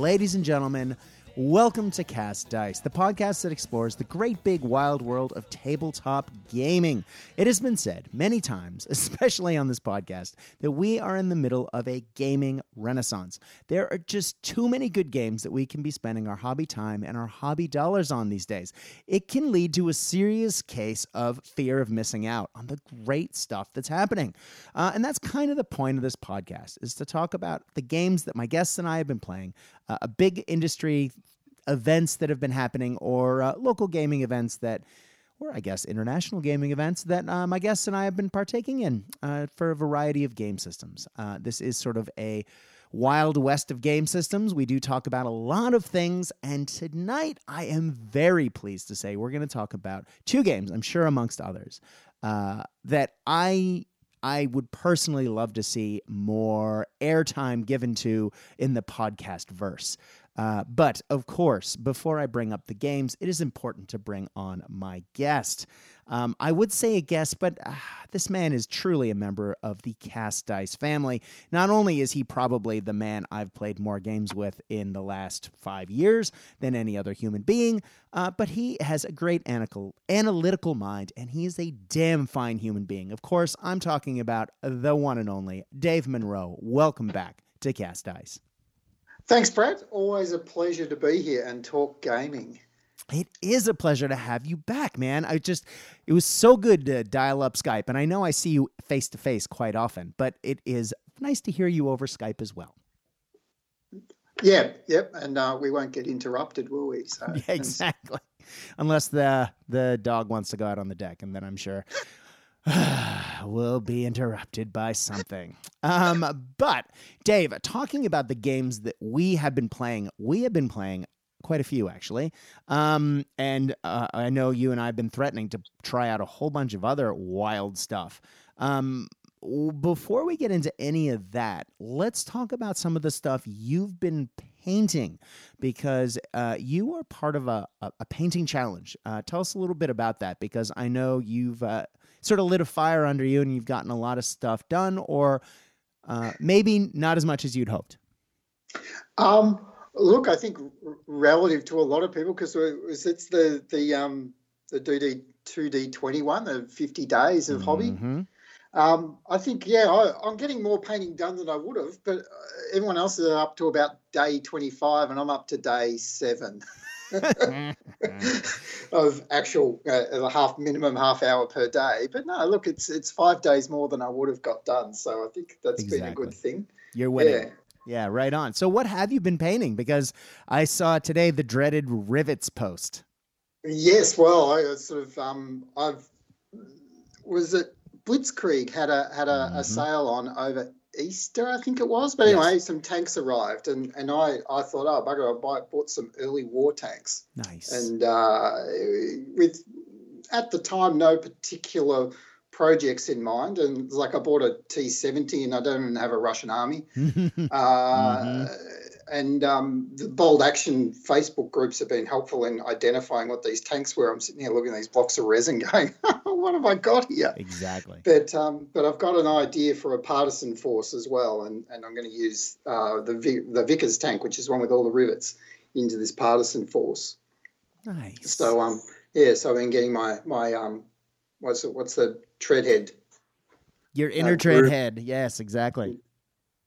ladies and gentlemen, welcome to Cast Dice, the podcast that explores the great big wild world of tabletop gaming. It has been said many times, especially on this podcast, that we are in the middle of a gaming renaissance. There are just too many good games that we can be spending our hobby time and our hobby dollars on these days. It can lead to a serious case of fear of missing out on the great stuff that's happening. Uh, and that's kind of the point of this podcast is to talk about the games that my guests and I have been playing, uh, a big industry events that have been happening or uh, local gaming events that or I guess international gaming events that uh, my guests and I have been partaking in uh, for a variety of game systems. Uh, this is sort of a wild west of game systems. We do talk about a lot of things, and tonight I am very pleased to say we're going to talk about two games, I'm sure amongst others, uh, that I I would personally love to see more airtime given to in the podcast verse. Uh, but of course, before I bring up the games, it is important to bring on my guest. Um, I would say a guest, but uh, this man is truly a member of the Cast Dice family. Not only is he probably the man I've played more games with in the last five years than any other human being, uh, but he has a great analytical, analytical mind and he is a damn fine human being. Of course, I'm talking about the one and only Dave Monroe. Welcome back to Cast Dice. Thanks, Brad. Always a pleasure to be here and talk gaming. It is a pleasure to have you back, man. I just, it was so good to dial up Skype. And I know I see you face to face quite often, but it is nice to hear you over Skype as well. Yeah, yep. And uh, we won't get interrupted, will we? So, yeah, exactly. Unless the the dog wants to go out on the deck, and then I'm sure will be interrupted by something. Um, but Dave, talking about the games that we have been playing, we have been playing quite a few actually. Um, and uh, I know you and I have been threatening to try out a whole bunch of other wild stuff. Um, before we get into any of that, let's talk about some of the stuff you've been painting because uh, you are part of a, a, a painting challenge. Uh, tell us a little bit about that because I know you've uh, sort of lit a fire under you and you've gotten a lot of stuff done, or uh, maybe not as much as you'd hoped? Um, look, I think relative to a lot of people, because it's the the um, the DD two D twenty one, the fifty days of hobby. Mm-hmm. Um, I think, yeah, I, am getting more painting done than I would have, but uh, everyone else is up to about day 25 and I'm up to day seven. of actual uh, half minimum half hour per day. But no, look, it's it's five days more than I would have got done. So I think that's exactly. been a good thing. You're winning. Yeah. Yeah, right on. So what have you been painting? Because I saw today the dreaded rivets post. Yes, well, I sort of um, I've was it Blitzkrieg had a had a, mm-hmm. a sale on over Easter, I think it was. But anyway, yes. some tanks arrived, and, and I, I thought, oh, bugger, I buy, bought some early war tanks. Nice. And uh, with, at the time, no particular projects in mind. And like I bought a T 70 and I don't even have a Russian army. uh, mm-hmm and um, the Bolt Action Facebook groups have been helpful in identifying what these tanks were. I'm sitting here looking at these blocks of resin, going, "What have I got here?" Exactly. But um, but I've got an idea for a partisan force as well, and, and I'm going to use uh, the the Vickers tank, which is one with all the rivets, into this partisan force. Nice. So um yeah, so I've been getting my my um what's it, what's the tread head? Your inner uh, tread head. Yes, exactly.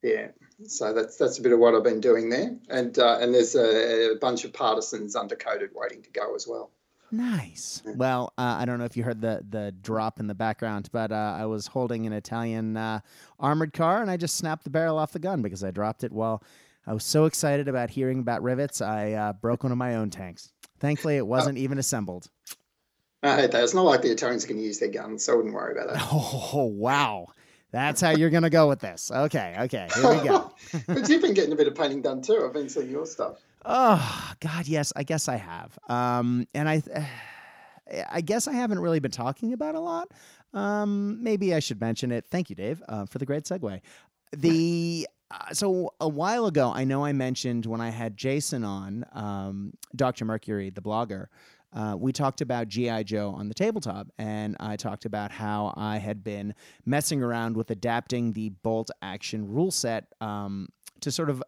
Yeah so that's that's a bit of what I've been doing there, and uh, and there's a, a, bunch of partisans undercoated waiting to go as well. Nice. Yeah. Well, uh, I don't know if you heard the the drop in the background, but uh, I was holding an Italian uh, armored car, and I just snapped the barrel off the gun because I dropped it while I was so excited about hearing about rivets. I uh, broke one of my own tanks. Thankfully, it wasn't even assembled. I hate that. It's not like the Italians can use their guns, so I wouldn't worry about that. Oh wow! That's how you're going to go with this. Okay, okay, here we go. but you've been getting a bit of painting done too. I've been seeing your stuff. Oh God, yes, I guess I have. Um, and I, I guess I haven't really been talking about a lot. Um, maybe I should mention it. Thank you, Dave, uh, for the great segue. The uh, so a while ago, I know I mentioned when I had Jason on, um, Dr. Mercury, the blogger, uh, we talked about G.I. Joe on the tabletop, and I talked about how I had been messing around with adapting the bolt action rule set um, to sort of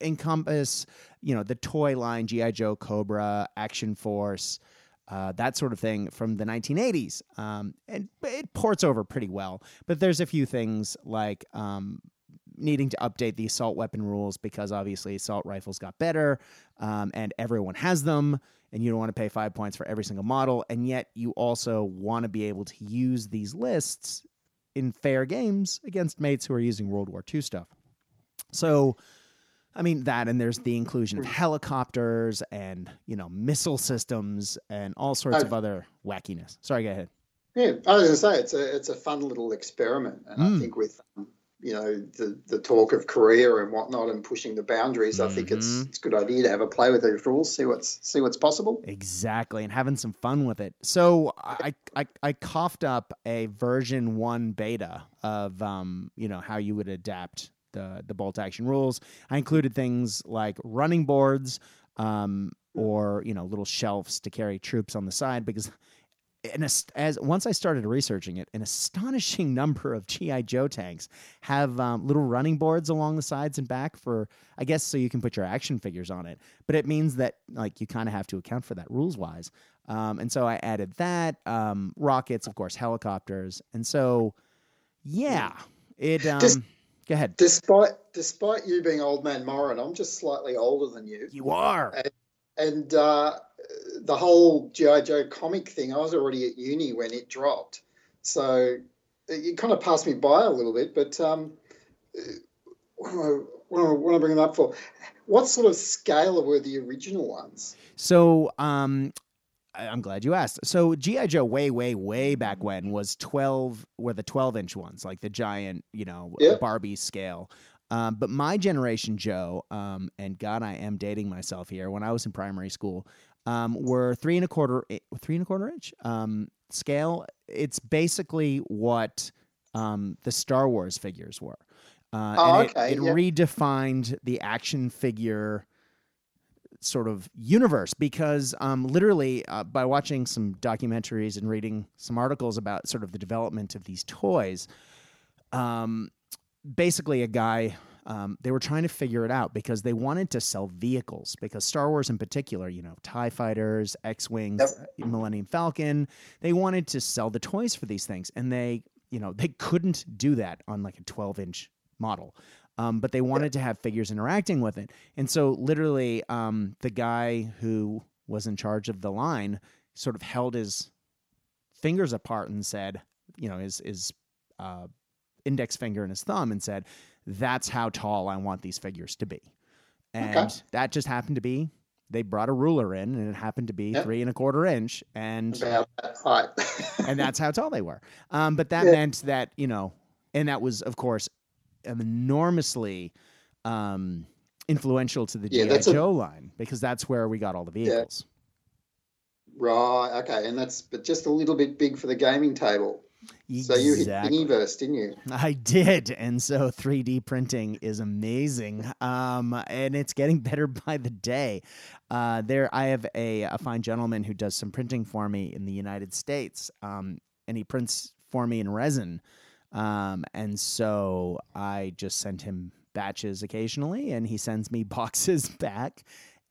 encompass, you know, the toy line, GI Joe, Cobra, Action Force, uh, that sort of thing from the 1980s, um, and it ports over pretty well. But there's a few things like um, needing to update the assault weapon rules because obviously assault rifles got better, um, and everyone has them and you don't want to pay five points for every single model, and yet you also want to be able to use these lists in fair games against mates who are using World War II stuff. So, I mean that, and there's the inclusion of helicopters and you know missile systems and all sorts of other wackiness. Sorry, go ahead. Yeah, I was going to say it's a it's a fun little experiment, and mm. I think with um, you know the the talk of Korea and whatnot and pushing the boundaries. Mm-hmm. I think it's mm-hmm. it's a good idea to have a play with those rules, see what's see what's possible. Exactly, and having some fun with it. So I I, I coughed up a version one beta of um you know how you would adapt the the bolt action rules. I included things like running boards um or you know little shelves to carry troops on the side because an, as once I started researching it, an astonishing number of GI Joe tanks have um, little running boards along the sides and back for, I guess, so you can put your action figures on it. But it means that like you kind of have to account for that rules wise. Um, and so I added that um, rockets, of course, helicopters, and so yeah, it. Um, Just, go ahead. Despite despite you being old man Morin, I'm just slightly older than you. You are. And, and uh, the whole GI Joe comic thing, I was already at uni when it dropped, so it kind of passed me by a little bit. But um, what, am I, what am I bringing up for? What sort of scale were the original ones? So um, I'm glad you asked. So GI Joe, way, way, way back when was 12 were the 12 inch ones, like the giant, you know, yep. Barbie scale. Um, but my generation, Joe, um, and God, I am dating myself here. When I was in primary school, um, were three and a quarter, three and a quarter inch um, scale. It's basically what um, the Star Wars figures were. Uh, oh, and okay. It, it yeah. redefined the action figure sort of universe because um, literally uh, by watching some documentaries and reading some articles about sort of the development of these toys, um, basically a guy um, they were trying to figure it out because they wanted to sell vehicles because Star Wars in particular, you know, TIE fighters, X-Wings, yep. Millennium Falcon, they wanted to sell the toys for these things and they, you know, they couldn't do that on like a 12 inch model. Um, but they wanted to have figures interacting with it. And so literally um, the guy who was in charge of the line sort of held his fingers apart and said, you know, his, his uh, index finger and his thumb and said, that's how tall I want these figures to be. And okay. that just happened to be they brought a ruler in and it happened to be yep. three and a quarter inch and and that's how tall they were um, but that yeah. meant that you know and that was of course enormously um, influential to the yeah, gi joe a, line because that's where we got all the vehicles yeah. right okay and that's but just a little bit big for the gaming table Exactly. So you hit Thingiverse, didn't you? I did, and so 3D printing is amazing, um, and it's getting better by the day. Uh, there, I have a, a fine gentleman who does some printing for me in the United States, um, and he prints for me in resin, um, and so I just send him batches occasionally, and he sends me boxes back.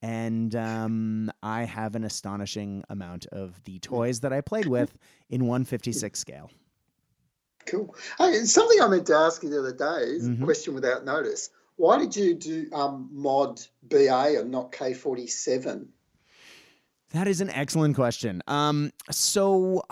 And um, I have an astonishing amount of the toys that I played with in 156 scale. Cool. Hey, something I meant to ask you the other day is mm-hmm. a question without notice. Why did you do um, mod BA and not K47? That is an excellent question. Um, so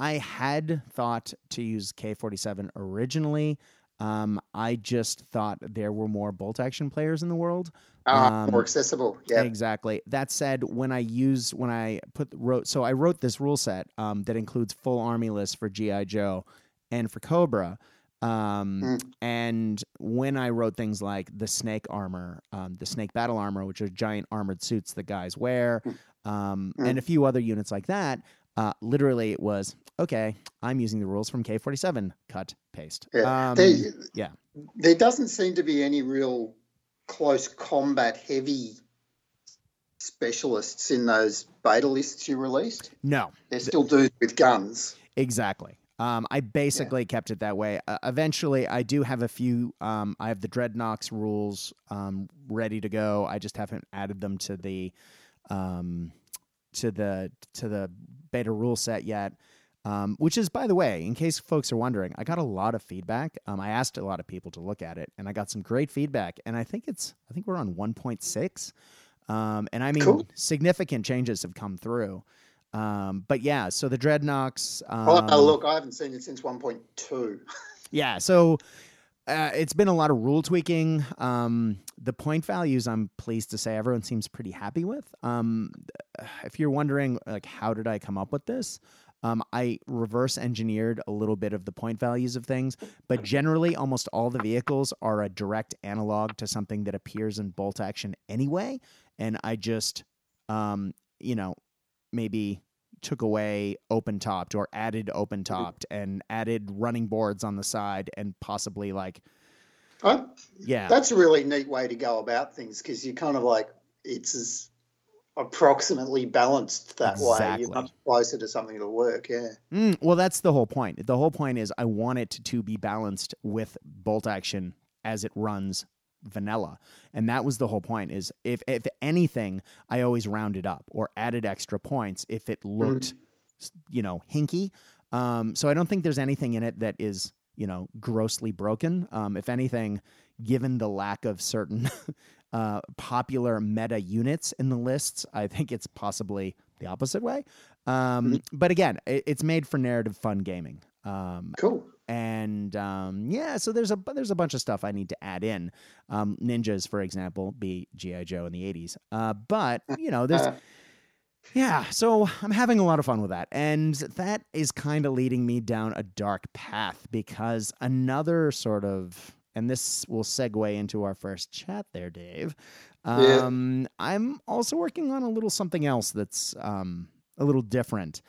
I had thought to use K47 originally. Um, I just thought there were more bolt action players in the world. Uh, more accessible. Yeah. Exactly. That said, when I use when I put wrote so I wrote this rule set um, that includes full army list for GI Joe and for Cobra. Um, mm. And when I wrote things like the snake armor, um, the snake battle armor, which are giant armored suits that guys wear, mm. um, mm. and a few other units like that, uh, literally it was okay. I'm using the rules from K47. Cut, paste. Yeah. Um, they, yeah. There doesn't seem to be any real close combat heavy specialists in those beta lists you released. No, they're still dudes with guns. Exactly. Um, I basically kept it that way. Uh, eventually, I do have a few. Um, I have the Dreadnoks rules um, ready to go. I just haven't added them to the um, to the to the beta rule set yet. Um, which is, by the way, in case folks are wondering, I got a lot of feedback. Um, I asked a lot of people to look at it, and I got some great feedback. And I think it's, I think we're on 1.6, um, and I mean, Cool. significant changes have come through. Um, but yeah, so the Dreadnoks. Um, oh, no, look, I haven't seen it since 1.2. yeah, so uh, it's been a lot of rule tweaking. Um, the point values, I'm pleased to say, everyone seems pretty happy with. Um, if you're wondering, like, how did I come up with this? Um, I reverse engineered a little bit of the point values of things, but generally, almost all the vehicles are a direct analog to something that appears in bolt action anyway. And I just, um, you know, maybe took away open topped or added open topped and added running boards on the side and possibly like, I, yeah, That's a really neat way to go about things because you kind of like it's as approximately balanced that way. Exactly. You're much closer to something that'll work. Yeah. Mm, well, that's the whole point. The whole point is I want it to be balanced with bolt action as it runs vanilla. And that was the whole point is if if anything, I always rounded up or added extra points if it looked s- you know, hinky. Um, so I don't think there's anything in it that is, you know, grossly broken. Um, if anything, given the lack of certain uh, popular meta units in the lists, I think it's possibly the opposite way. Um, But again, it, it's made for narrative fun gaming. Um, Cool. And um, yeah, so there's a there's a bunch of stuff I need to add in. Um, ninjas, for example, be GI Joe in the '80s. Uh, but you know, there's Uh, yeah, so I'm having a lot of fun with that. And that is kind of leading me down a dark path because another sort of, and this will segue into our first chat there, Dave. Yeah. Um, I'm also working on a little something else that's um, a little different.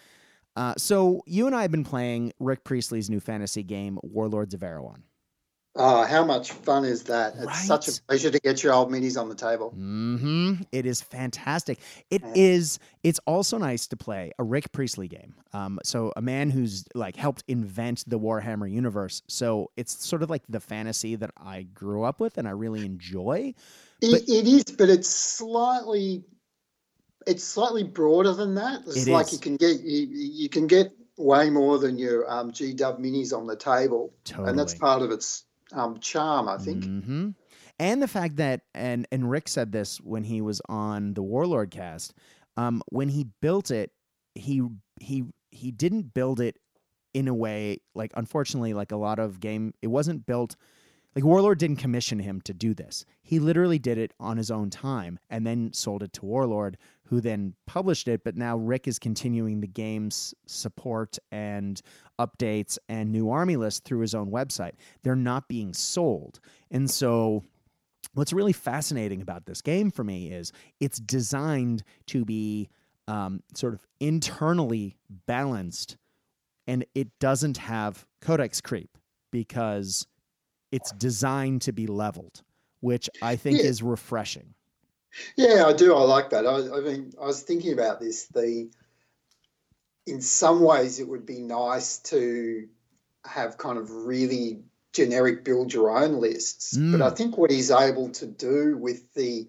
Uh, so you and I have been playing Rick Priestley's new fantasy game, Warlords of Erewhon. Oh, how much fun is that? It's such a pleasure to get your old minis on the table. hmm It is fantastic. It Yeah. is. It's also nice to play a Rick Priestley game. Um, so a man who's like helped invent the Warhammer universe. So it's sort of like the fantasy that I grew up with and I really enjoy. It, But- it is, but it's slightly, it's slightly broader than that. It's It like is. you can get you, you can get way more than your um, G Dub minis on the table, Totally. and that's part of its um, charm, I think. hmm And the fact that, and and Rick said this when he was on the Warlord cast, um, when he built it, he he he didn't build it in a way like unfortunately like a lot of game it wasn't built like warlord didn't commission him to do this he literally did it on his own time and then sold it to warlord who then published it but now rick is continuing the game's support and updates and new army lists through his own website. They're not being sold. And so what's really fascinating about this game for me is it's designed to be um, sort of internally balanced and it doesn't have codex creep because it's designed to be leveled which i think Yeah. is refreshing Yeah, I do. I like that. I, I mean, I was thinking about this. The in some ways, it would be nice to have kind of really generic build your own lists. But Mm. I think what he's able to do with the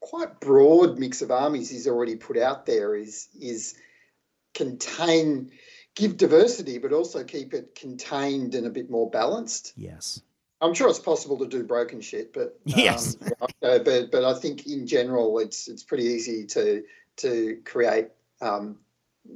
quite broad mix of armies he's already put out there is is contain give diversity, but also keep it contained and a bit more balanced. yes I'm sure it's possible to do broken shit, but um, Yes. but but I think in general it's it's pretty easy to to create um,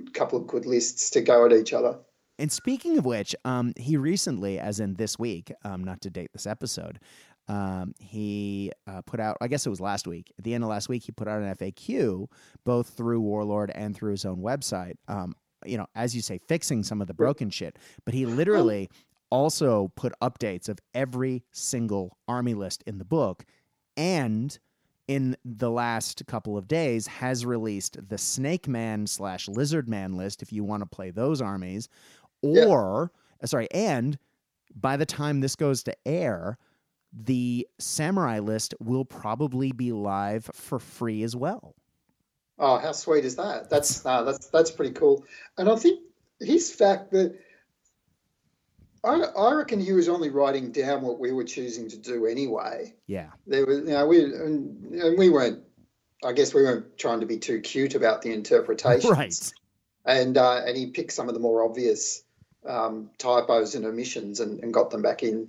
a couple of good lists to go at each other. And speaking of which, um, he recently, as in this week, um, not to date this episode, um, he uh, put out, I guess it was last week, at the end of last week, he put out an FAQ, both through Warlord and through his own website, um, you know, as you say, fixing some of the broken shit. But he literally also put updates of every single army list in the book and in the last couple of days has released the snake man slash lizard man list if you want to play those armies or uh, sorry and by the time this goes to air the samurai list will probably be live for free as well Oh, how sweet is that? That's uh, that's that's pretty cool. And I think his fact that I, I reckon he was only writing down what we were choosing to do anyway. Yeah. There was, you know, we and, and we weren't. I guess we weren't trying to be too cute about the interpretation. Right. And uh, and he picked some of the more obvious um, typos and omissions and, and got them back in.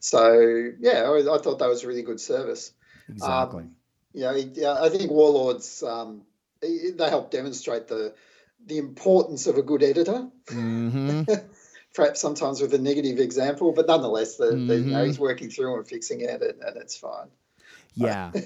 So yeah, I, I thought that was a really good service. Exactly. Um, you know, he- yeah, I think Warlords um, they they help demonstrate the the importance of a good editor. hmm Perhaps sometimes with a negative example, but nonetheless, the, the, you know, Mhm. he's working through and fixing it, and, and it's fine. Yeah.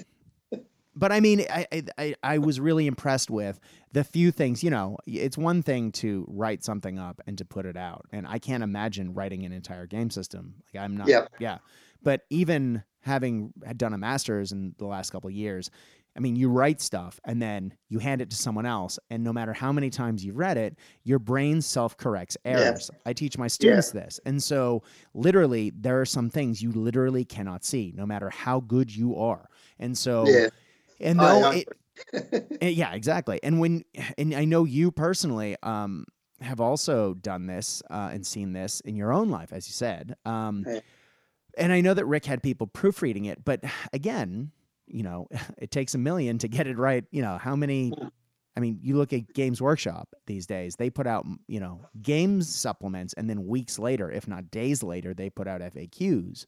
But I mean, I, I- I I was really impressed with the few things. You know, it's one thing to write something up and to put it out, and I can't imagine writing an entire game system. Like I'm not. Yep. Yeah. But even having had done a master's in the last couple of years, I mean, you write stuff and then you hand it to someone else, and no matter how many times you've read it, your brain self corrects errors. I teach my students this, and so literally, there are some things you literally cannot see, no matter how good you are. And so, Yeah. and though I- it, eh, yeah, exactly. And when, and I know you personally, um, have also done this uh, and seen this in your own life, as you said. Um, Yeah. and I know that Rick had people proofreading it, but again, you know, it takes a million to get it right. You know, how many? I mean, you look at Games Workshop these days; they put out, you know, games supplements, and then weeks later, if not days later, they put out FAQs.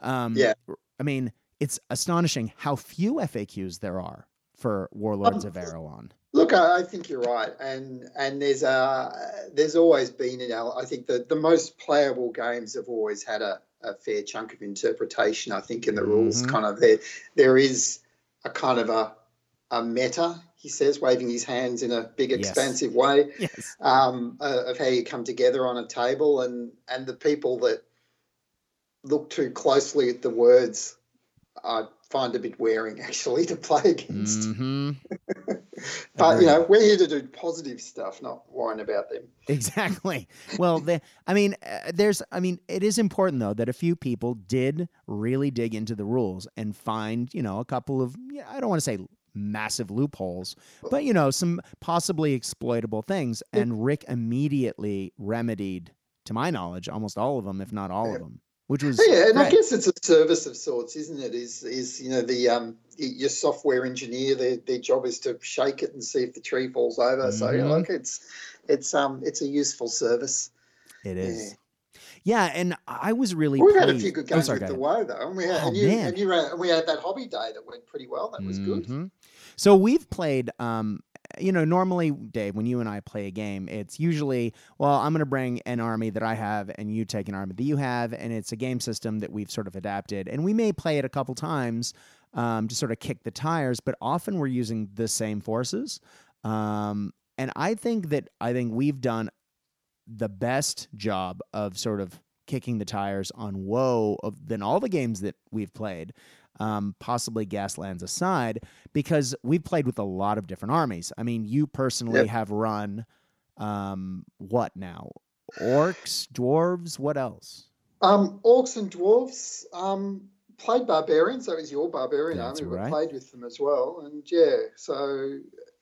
Um, Yeah. I mean, it's astonishing how few FAQs there are for Warlords Um, of Erewhon. Look, I, I think you're right, and and there's uh there's always been, you know, I think that the most playable games have always had a, a fair chunk of interpretation. I think in the rules, Mhm. kind of there there is a kind of a a meta. He says, waving his hands in a big, Yes. expansive way. Yes. um, uh, of how you come together on a table, and and the people that look too closely at the words, I find a bit wearing actually to play against. hmm But you know, we're here to do positive stuff, not worrying about them. Exactly. Well, the, I mean, uh, there's, I mean, it is important though that a few people did really dig into the rules and find, you know, a couple of, yeah, I don't want to say massive loopholes, but you know, some possibly exploitable things. And Rick immediately remedied, to my knowledge, almost all of them, if not all of them, which was Yeah, and I guess it's a service of sorts, isn't it? Is is you know the um your software engineer, their their job is to shake it and see if the tree falls over. So you know, look, it's it's um it's a useful service. It is. Yeah, and I was really We had a few good oh, games sorry, with go the. WoW though, and we had, Oh, and you man. and you ran, and we had that hobby day that went pretty well. That was good. Mhm. So we've played, um, you know, normally, Dave, when you and I play a game, it's usually, well, I'm going to bring an army that I have, and you take an army that you have, and it's a game system that we've sort of adapted, and we may play it a couple times um, to sort of kick the tires, but often we're using the same forces, um, and I think that I think we've done the best job of sort of kicking the tires on woe of than all the games that we've played um, possibly Gaslands aside, because we've played with a lot of different armies. I mean, you personally Yep. have run um, what now? Orcs, dwarves, what else? Um, orcs and dwarves. Um, played barbarians. That was your barbarian That's army. right. We played with them as well, and yeah. So,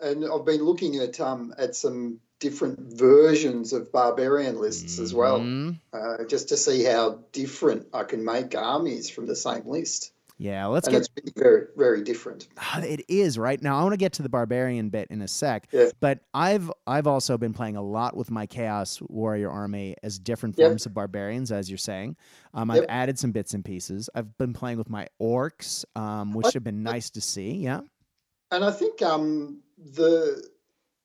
and I've been looking at um at some different versions of barbarian lists as well, Mhm. uh, just to see how different I can make armies from the same list. Yeah, let's and get. it's very very different. It is right now. I want to get to the barbarian bit in a sec, Yeah. but I've I've also been playing a lot with my chaos warrior army as different forms of barbarians, as you're saying. Um, I've Yep. added some bits and pieces. I've been playing with my orcs, um, which have been nice to see. Yeah. And I think um the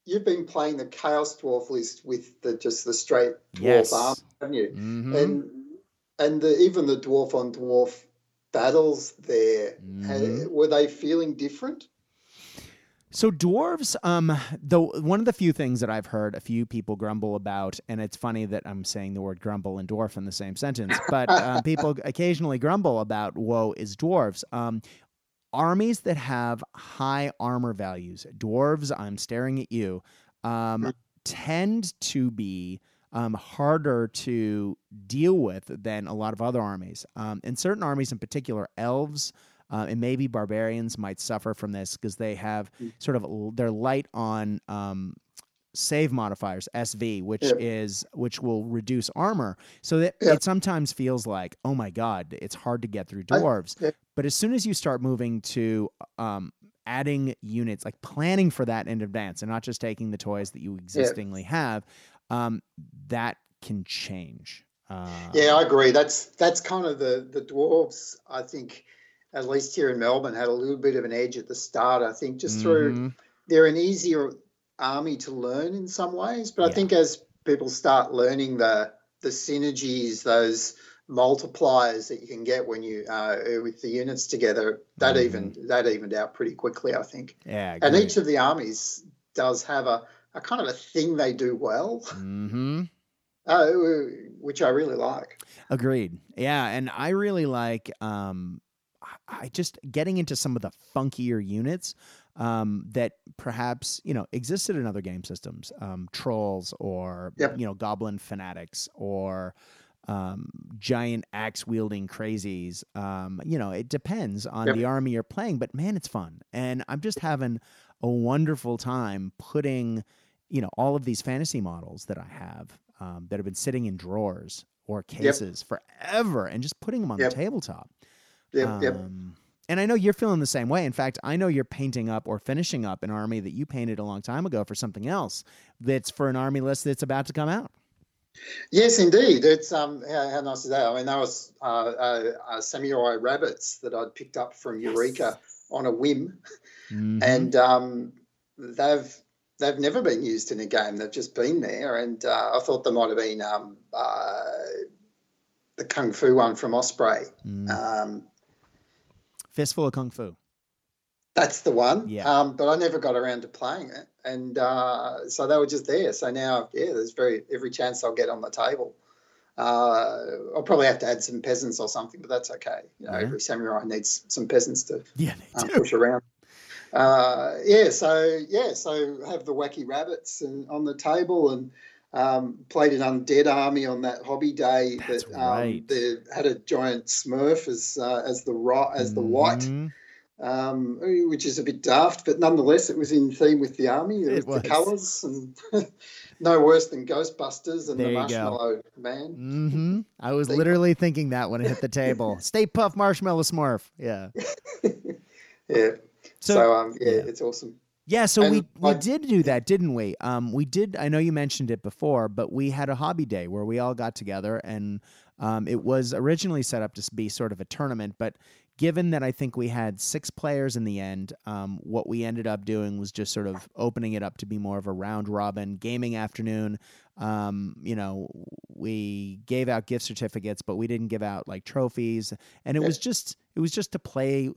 you've been playing the chaos dwarf list with the just the straight dwarf Yes. army, haven't you? Mhm. and and the, even the dwarf on dwarf battles there. Ha- were they feeling different? So dwarves, um, though one of the few things that I've heard a few people grumble about, and it's funny that I'm saying the word grumble and dwarf in the same sentence, but uh, people occasionally grumble about woe is dwarves. Um, armies that have high armor values, dwarves, I'm staring at you, um, tend to be um, harder to deal with than a lot of other armies. Um, and certain armies, in particular, elves uh, and maybe barbarians, might suffer from this because they have Mm. sort of they're light on um, save modifiers SV, which Yep. is which will reduce armor, so that Yep. it sometimes feels like oh my god, it's hard to get through I- dwarves. But as soon as you start moving to um, adding units, like planning for that in advance, and not just taking the toys that you existingly have, um, that can change. Uh, Yeah, I agree. That's that's kind of the the dwarves. I think, at least here in Melbourne, had a little bit of an edge at the start. I think just through mhm. they're an easier army to learn in some ways, but Yeah. I think as people start learning the the synergies, those multipliers that you can get when you uh, with the units together, that Mhm. even that evened out pretty quickly, I think. yeah, And each of the armies does have a, a kind of a thing they do well, hmm uh, which I really like. Agreed. Yeah, and I really like um I- I just getting into some of the funkier units um that perhaps, you know, existed in other game systems. Um trolls or Yep. you know, goblin fanatics or um giant axe wielding crazies. Um you know, it depends on Yep. the army you're playing, but man, it's fun. And I'm just having a wonderful time putting you know all of these fantasy models that I have um, that have been sitting in drawers or cases forever, and just putting them on Yep. the tabletop. Yep, yep. Um, and I know you're feeling the same way. In fact, I know you're painting up or finishing up an army that you painted a long time ago for something else that's for an army list that's about to come out. Yes, indeed. It's um, how, how nice is that? I mean, that was uh, uh, uh, samurai rabbits that I'd picked up from Eureka on a whim, Mhm. and um, they've they've never been used in a game. They've just been there, and uh, I thought they might have been um, uh, the kung fu one from Osprey. Mm. Um, Fistful of Kung Fu. That's the one. Yeah. Um, but I never got around to playing it, and uh, so they were just there. So now, yeah, there's very every chance I'll get on the table. Uh, I'll probably have to add some peasants or something, but that's okay. You know, Yeah. every samurai needs some peasants to Yeah, uh, push around. Uh, yeah, so yeah, so have the wacky rabbits and on the table and um, played an undead army on that hobby day That's that um, right. they had a giant Smurf as uh, as the ro- as the white Mhm. um, which is a bit daft, but nonetheless, it was in theme with the army, It with was. the colours, and no worse than Ghostbusters and There the go. Marshmallow Man. hmm I was literally thinking that when it hit the table. Stay Puft Marshmallow Smurf. Yeah. Yeah. So, So, um, yeah, yeah. it's awesome. Yeah, so we And we I- did do that, didn't we? Um, we did. I know you mentioned it before, but we had a hobby day where we all got together, and um, it was originally set up to be sort of a tournament. But given that I think we had six players in the end, um, what we ended up doing was just sort of opening it up to be more of a round robin gaming afternoon. Um, you know, we gave out gift certificates, but we didn't give out like trophies, and it was just it was just to play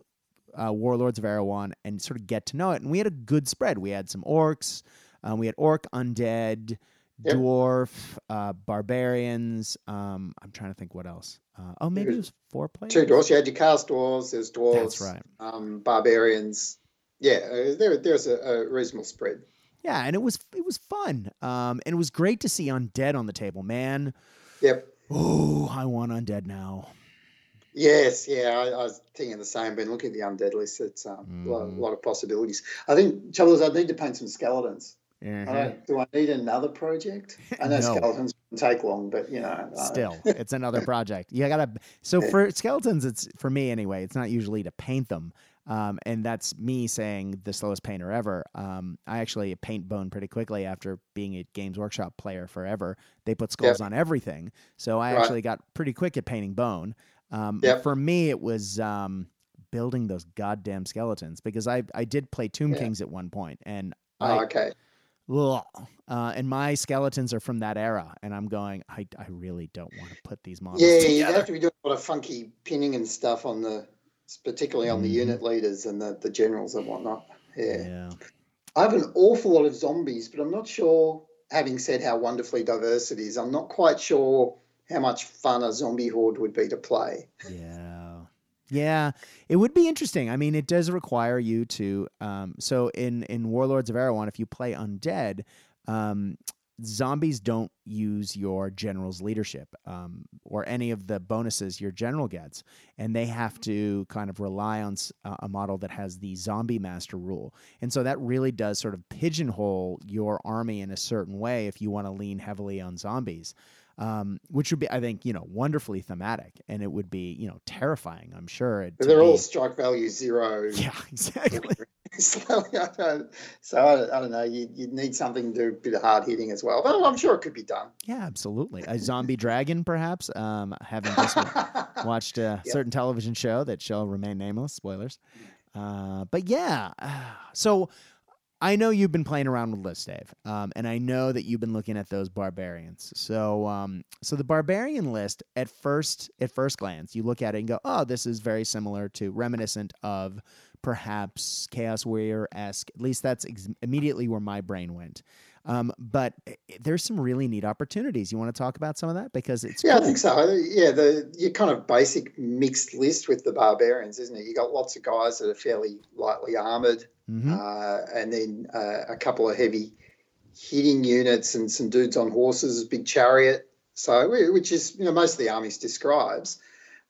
uh, Warlords of Erewhon and sort of get to know it. And we had a good spread. We had some orcs, um, we had orc, undead, Yep. dwarf, uh, barbarians. Um, I'm trying to think what else. Uh, oh, maybe it was four players. Two dwarves. You had your cast dwarves, there's dwarves, That's right. um, barbarians. Yeah, uh, there, there's a, a reasonable spread. Yeah, and it was it was fun. Um, and it was great to see undead on the table. Man, Yep. oh, I want undead now. Yes, yeah, I, I was thinking the same. Been looking at the undead list. It's um, a lot, Mhm. lot of possibilities. I think, trouble is, I need to paint some skeletons. Mhm. I don't, I need another project? I know No. skeletons can take long, but you know, Still, it's another project. You gotta. So for skeletons, it's for me anyway. It's not usually to paint them, um, and that's me saying the slowest painter ever. Um, I actually paint bone pretty quickly after being a Games Workshop player forever. They put skulls on everything, so I Right. actually got pretty quick at painting bone. Um, Yep. For me, it was um, building those goddamn skeletons because I I did play Tomb Yeah. Kings at one point, and oh, I okay. Uh, and my skeletons are from that era, and I'm going. I, I really don't want to put these models Yeah, you have to be doing a lot of funky pinning and stuff on the, particularly on the Mhm. unit leaders and the, the generals and whatnot. Yeah. Yeah. I have an awful lot of zombies, but I'm not sure. Having said how wonderfully diverse it is, I'm not quite sure how much fun a zombie horde would be to play. Yeah. Yeah. It would be interesting. I mean, it does require you to um so in in Warlords of Erewhon, if you play undead, um zombies don't use your general's leadership um, or any of the bonuses your general gets, and they have to kind of rely on uh, a model that has the zombie master rule. And so that really does sort of pigeonhole your army in a certain way if you want to lean heavily on zombies. Um, which would be, I think, you know, wonderfully thematic, and it would be, you know, terrifying. I'm sure. They're be... all strike value zero. Yeah, exactly. so, so I, I, don't know. You you need something to do a bit of hard hitting as well, but I'm sure it could be done. Yeah, absolutely. A zombie dragon, perhaps. Um, having just watched a yep. certain television show that shall remain nameless. Spoilers. Uh, but yeah, so I know you've been playing around with lists, Dave, um, and I know that you've been looking at those barbarians. So, um, so the barbarian list at first, at first glance, you look at it and go, "Oh, this is very similar to, reminiscent of perhaps Chaos Warrior esque." At least that's ex- immediately where my brain went. Um, but eh, there's some really neat opportunities. You want to talk about some of that because it's yeah, cool. I think so. Yeah, the your kind of basic mixed list with the barbarians, isn't it? You got lots of guys that are fairly lightly armored mm-hmm. uh, and then uh, a couple of heavy hitting units and some dudes on horses, big chariot. So, which is you know most of the armies describes,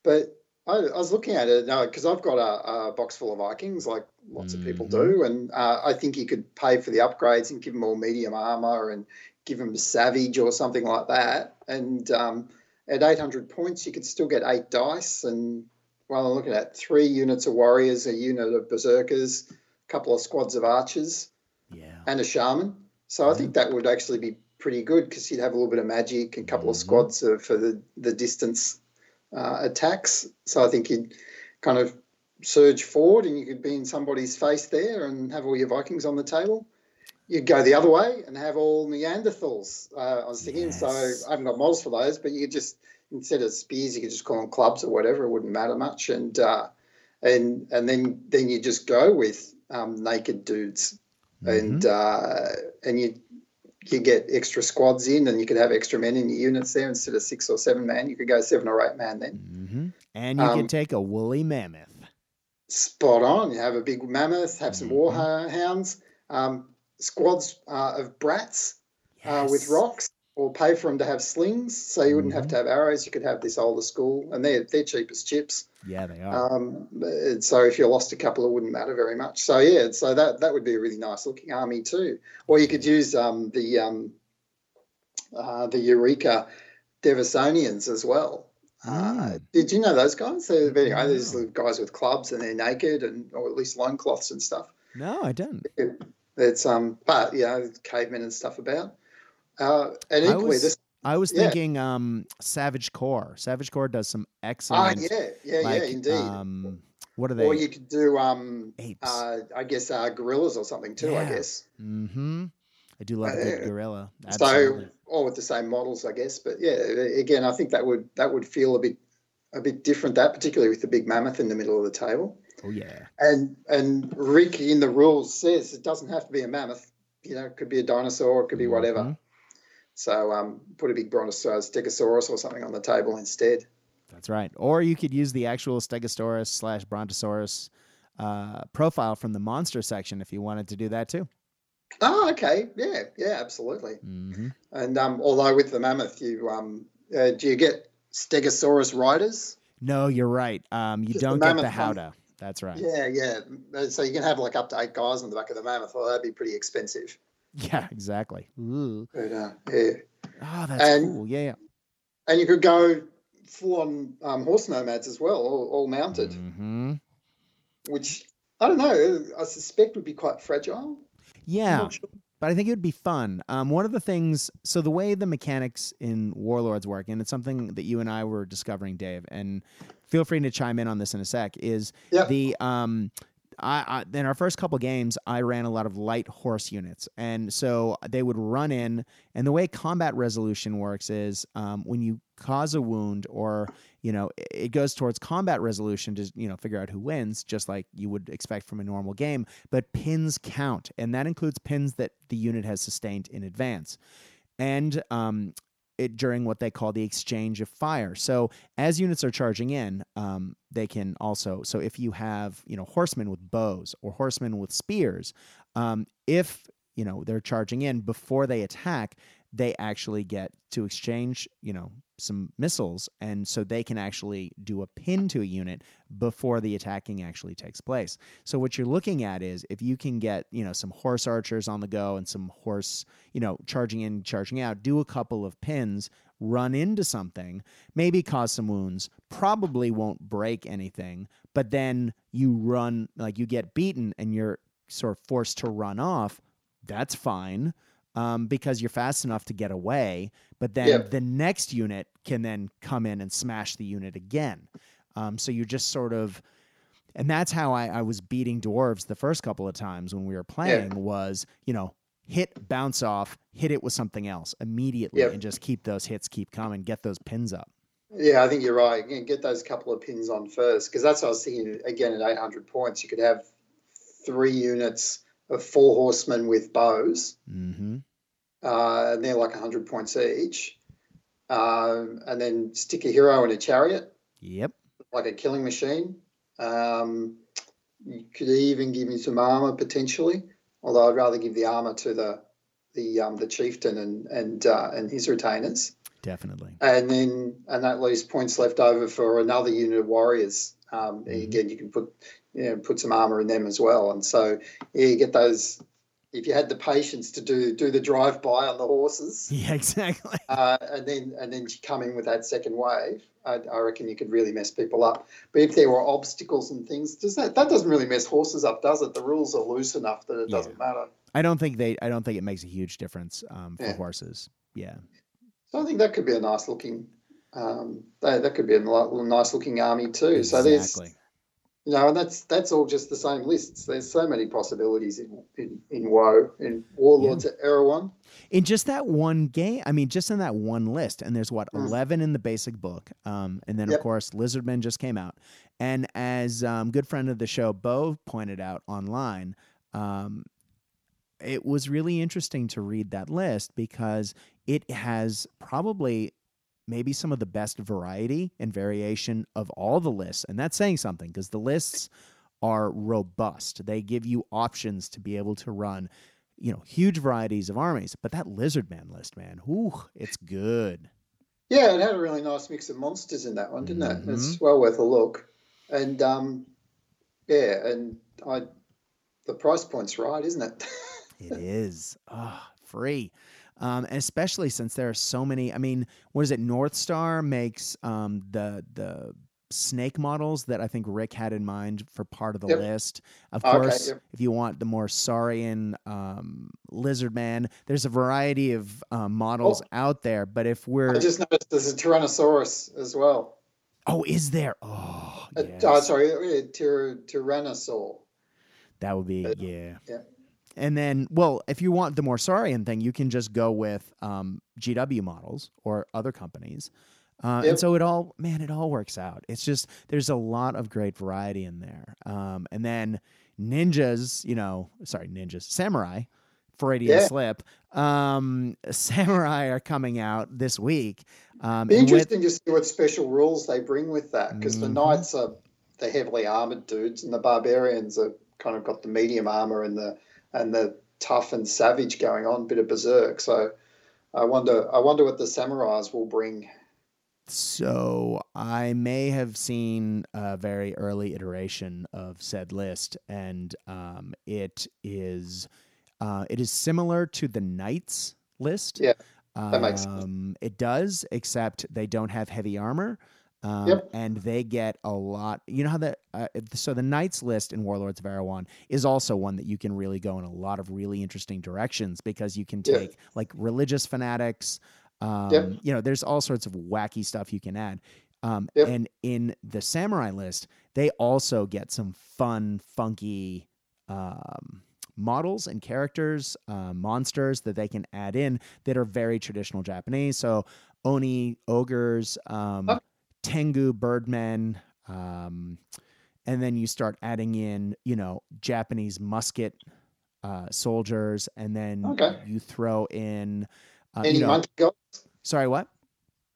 but I, I was looking at it because I've got a, a, box full of Vikings, like lots mm-hmm. of people mm-hmm. do, and uh, I think you could pay for the upgrades and give them all medium armor and give them savage or something like that. And um, at 800 points, you could still get eight dice. And well, I'm looking at three units of warriors, a unit of berserkers, couple of squads of archers, yeah. and a shaman. So mm-hmm. I think that would actually be pretty good because you'd have a little bit of magic and a couple mm-hmm. of squads uh, for the, the distance uh, attacks. So I think you'd kind of surge forward and you could be in somebody's face there and have all your Vikings on the table. You'd go the other way and have all Neanderthals. Uh, I was thinking, yes. so I haven't got models for those, but you could just instead of spears, you could just call them clubs or whatever. It wouldn't matter much, and uh, and and then then you just go with um, naked dudes, mm-hmm. and uh, and you you get extra squads in, and you could have extra men in your units there instead of six or seven man. You could go seven or eight man then, mm-hmm. and you um, can take a woolly mammoth. Spot on. You have a big mammoth, have some mm-hmm. warhounds, um, squads uh, of brats yes. uh, with rocks, or pay for them to have slings, so you wouldn't mm-hmm. have to have arrows. You could have this older school, and they're they're cheap as chips. Yeah, they are. Um, so if you lost a couple, it wouldn't matter very much. So yeah, so that that would be a really nice looking army too. Or you could use um, the um, uh, the Eureka Devassonians as well. Uh, mm. Uh, did you know those guys? They're very, no. There's guys with clubs and they're naked and or at least loincloths and stuff. No, I don't. It, it's um, but you know, cavemen and stuff about. Uh, and equally, was, this I was yeah. thinking um, Savage Core. Savage Core does some ah, excellent. Ah, yeah, yeah, like, yeah, indeed. Um, what are they? Or you could do, um, uh, I guess, uh, gorillas or something too. Yeah. I guess. Mm-hmm. I do love uh, a gorilla. Absolutely. So, all with the same models, I guess. But yeah, again, I think that would that would feel a bit a bit different. That particularly with the big mammoth in the middle of the table. Oh yeah. And and Rick in the rules says it doesn't have to be a mammoth. You know, it could be a dinosaur, it could be whatever. Mm-hmm. So um, put a big brontosaurus, stegosaurus, or something on the table instead. That's right. Or you could use the actual stegosaurus slash brontosaurus uh, profile from the monster section if you wanted to do that too. Oh, okay. Yeah, yeah, absolutely. Mm-hmm. And um, although with the mammoth, you um, uh, do you get stegosaurus riders? No, you're right. Um, you Just don't the get the howdah. That's right. Yeah, yeah. So you can have like up to eight guys on the back of the mammoth. Well, that'd be pretty expensive. Yeah, exactly. Ooh. But, uh, yeah. Oh, that's and, cool. Yeah, yeah. And you could go full on um, horse nomads as well, all, all mounted. Mm-hmm. Which I don't know. I suspect would be quite fragile. Yeah. Sure. But I think it would be fun. Um, one of the things, so the way the mechanics in Warlords work, and it's something that you and I were discovering, Dave, and feel free to chime in on this in a sec, is yep. the um, I, I, in our first couple games, I ran a lot of light horse units, and so they would run in. And the way combat resolution works is um, when you cause a wound, or you know, it goes towards combat resolution to you know figure out who wins, just like you would expect from a normal game. But pins count, and that includes pins that the unit has sustained in advance. And um, it during what they call the exchange of fire. So as units are charging in, um, they can also. So if you have you know horsemen with bows or horsemen with spears, um, if you know they're charging in before they attack, they actually get to exchange, you know, some missiles, and so they can actually do a pin to a unit before the attacking actually takes place. So what you're looking at is if you can get, you know, some horse archers on the go and some horse, you know, charging in, charging out, do a couple of pins, run into something, maybe cause some wounds, probably won't break anything, but then you run like you get beaten and you're sort of forced to run off. That's fine um, because you're fast enough to get away. But then the next unit can then come in and smash the unit again. Um, so you're just sort of, and that's how I, I was beating dwarves the first couple of times when we were playing was, you know, hit, bounce off, hit it with something else immediately, and just keep those hits keep coming, get those pins up. Yeah, I think you're right. Get those couple of pins on first because that's what I was thinking. Again, at 800 points, you could have three units of four horsemen with bows, hmm uh, and they're like 100 points each. Um, and then stick a hero in a chariot, Yep. like a killing machine. Um, you could even give me some armor potentially, although I'd rather give the armor to the the um, the chieftain and and uh, and his retainers. Definitely. and then and that leaves points left over for another unit of warriors. Um, Mhm. Again, you can put you know, put some armor in them as well, and so yeah, you get those. If you had the patience to do do the drive by on the horses, Yeah, exactly. uh, and then and then come in with that second wave, I, I reckon you could really mess people up. But if there were obstacles and things, does that that doesn't really mess horses up, does it? The rules are loose enough that it Yeah. doesn't matter. I don't think they. I don't think it makes a huge difference um, for Yeah. horses. Yeah. So I think that could be a nice looking. Um, that, that could be a nice looking army too. So there's Exactly. You know, and that's that's all just the same lists. There's so many possibilities in in, in WoW, in Warlords at Erewhon. in just that one game i mean just in that one list and there's what Mm. 11 in the basic book um, and then Yep. of course lizardmen just came out and as um, good friend of the show bo pointed out online um, it was really interesting to read that list because it has probably maybe some of the best variety and variation of all the lists and that's saying something because the lists are robust they give you options to be able to run you know, huge varieties of armies. But that Lizardman list, man, whoo, it's good. Yeah, it had a really nice mix of monsters in that one, didn't it? Mhm. It's well worth a look. And um, yeah, and I, the price point's right, isn't it? It is ah free. Um, and especially since there are so many. I mean, what is it? North Star makes um, the the snake models that I think Rick had in mind for part of the Yep. list. Of Okay, course, yep. if you want the more Saurian um, lizard man, there's a variety of um, models out there. But if we're I just noticed there's a Tyrannosaurus as well. oh, is there? Oh, Uh, oh, sorry, uh, Tyr- Tyrannosaur. That would be Uh, yeah. yeah. And then, well, if you want the more Saurian thing, you can just go with um, GW models or other companies. Uh, And so it all, man, it all works out. It's just there's a lot of great variety in there. Um, and then ninjas, you know, sorry, ninjas, samurai, Freudian Yeah. slip. Um, samurai are coming out this week. Um, Be with- interesting to see what special rules they bring with that because Mhm. the knights are the heavily armored dudes and the barbarians are kind of got the medium armor and the and the tough and savage going on, bit of berserk. So I wonder I wonder what the samurais will bring. So I may have seen a very early iteration of said list, and um, it is uh, it is similar to the knights list. Yeah, that makes sense. Um, it does, except they don't have heavy armor. Um, Yep. And they get a lot. You know how that. uh, so the knights list in Warlords of Erewhon is also one that you can really go in a lot of really interesting directions because you can Yeah. take like religious fanatics. Um, Yep. You know, there's all sorts of wacky stuff you can add. Um, Yep. And in the samurai list, they also get some fun, funky um, models and characters, uh, monsters that they can add in that are very traditional Japanese. So oni, ogres, um. Tengu, birdmen. Um, and then you start adding in, you know, Japanese musket uh, soldiers, and then Okay. you throw in, uh, Any you know, monkey gods? sorry, what?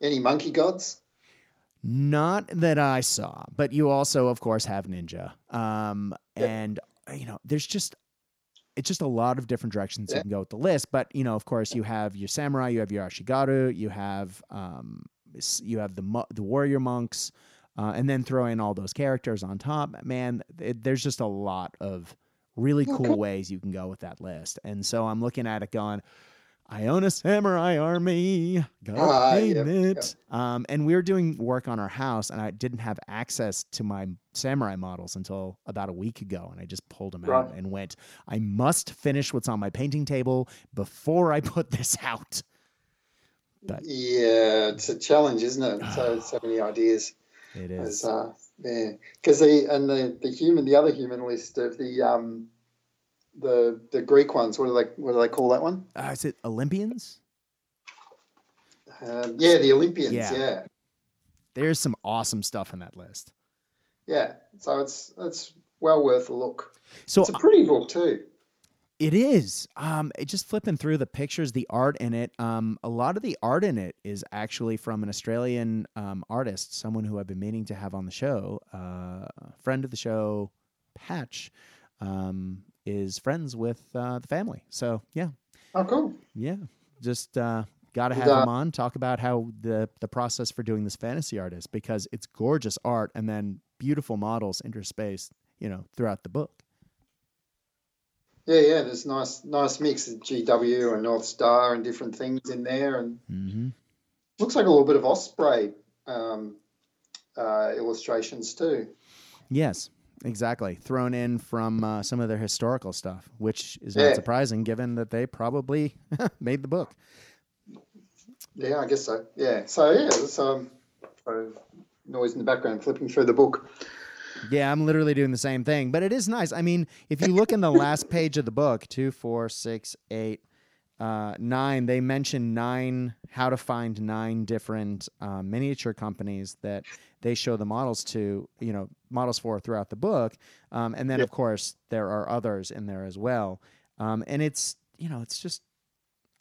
Any monkey gods? Not that I saw, but you also, of course, have ninja. Um, Yep. and uh, you know, there's just it's just a lot of different directions Yeah. you can go with the list. But you know, of course, you have your samurai, you have your ashigaru, you have um, you have the mo- the warrior monks, uh, and then throw in all those characters on top. Man, it, there's just a lot of really cool ways you can go with that list. And so I'm looking at it going. I own a samurai army. Gotta paint yep, it. Um, and we were doing work on our house, and I didn't have access to my samurai models until about a week ago. And I just pulled them out and went, I must finish what's on my painting table before I put this out. But Yeah, it's a challenge, isn't it? So so many ideas. It is. As, uh, yeah, because the and the, the human, the other human list of the um, the the Greek ones. What do they what do they call that one? Uh, is it Olympians? Um, yeah, the Olympians. Yeah. Yeah. yeah, There's some awesome stuff in that list. Yeah, so it's it's well worth a look. So It's a pretty book too. It is. Um, it just flipping through the pictures, the art in it. Um, a lot of the art in it is actually from an Australian um, artist, someone who I've been meaning to have on the show. Uh, a friend of the show, Patch, um, is friends with uh, the family. So yeah, Oh, cool. yeah, just uh, got to have him on talk about how the the process for doing this fantasy art is because it's gorgeous art and then beautiful models interspaced, you know, throughout the book. Yeah, yeah. There's nice nice mix of GW and North Star and different things in there, and Mm-hmm. looks like a little bit of Osprey um, uh, illustrations too. Yes, exactly. Thrown in from uh, some of their historical stuff, which is Yeah. not surprising given that they probably made the book. Yeah, I guess so. Yeah. So yeah, there's um, noise in the background flipping through the book. Yeah, I'm literally doing the same thing, but it is nice. I mean, if you look in the last page of the book, two, four, six, eight, uh, nine, they mention nine, how to find nine different uh, miniature companies that they show the models to, you know, models for throughout the book. Um, and then, Yeah. of course, there are others in there as well. Um, and it's, you know, it's just,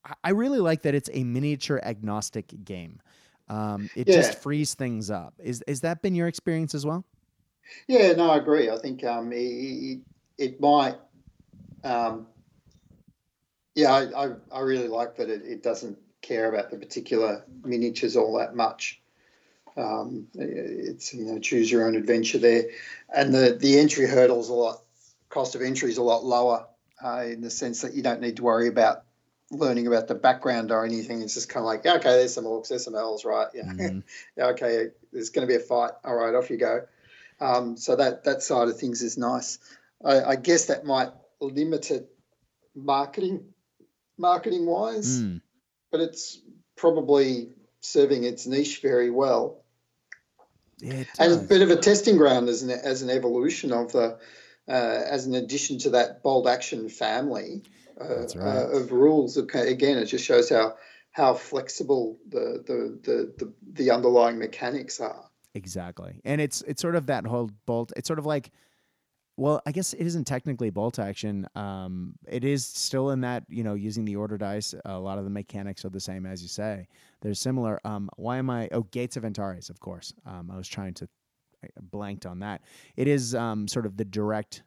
I- I really like that it's a miniature agnostic game. Um, it Yeah. just frees things up. Is, is that been your experience as well? Yeah, no, I agree. I think um, it, it might. Um, yeah, I, I, I really like that it, it doesn't care about the particular miniatures all that much. Um, it's you know choose your own adventure there, and the the entry hurdle's a lot. Cost of entry is a lot lower uh, in the sense that you don't need to worry about learning about the background or anything. It's just kind of like yeah, okay, there's some orcs, there's some elves, right? Yeah, Mhm. yeah, okay, there's going to be a fight. All right, off you go. Um, so that that side of things is nice. I, I guess that might limit it marketing marketing wise, Mm. but it's probably serving its niche very well. It And it's a bit of a testing ground as an as an evolution of the uh, as an addition to that Bolt Action family uh, right. uh, of rules. Okay, Again, it just shows how how flexible the the, the, the the underlying mechanics are. Exactly. And it's it's sort of that whole bolt. It's sort of like, well, I guess it isn't technically bolt action. Um, it is still in that you know using the order dice. A lot of the mechanics are the same as you say. They're similar. Um, why am I? Oh, Gates of Antares, of course. Um, I was trying to I blanked on that. It is um, sort of the direct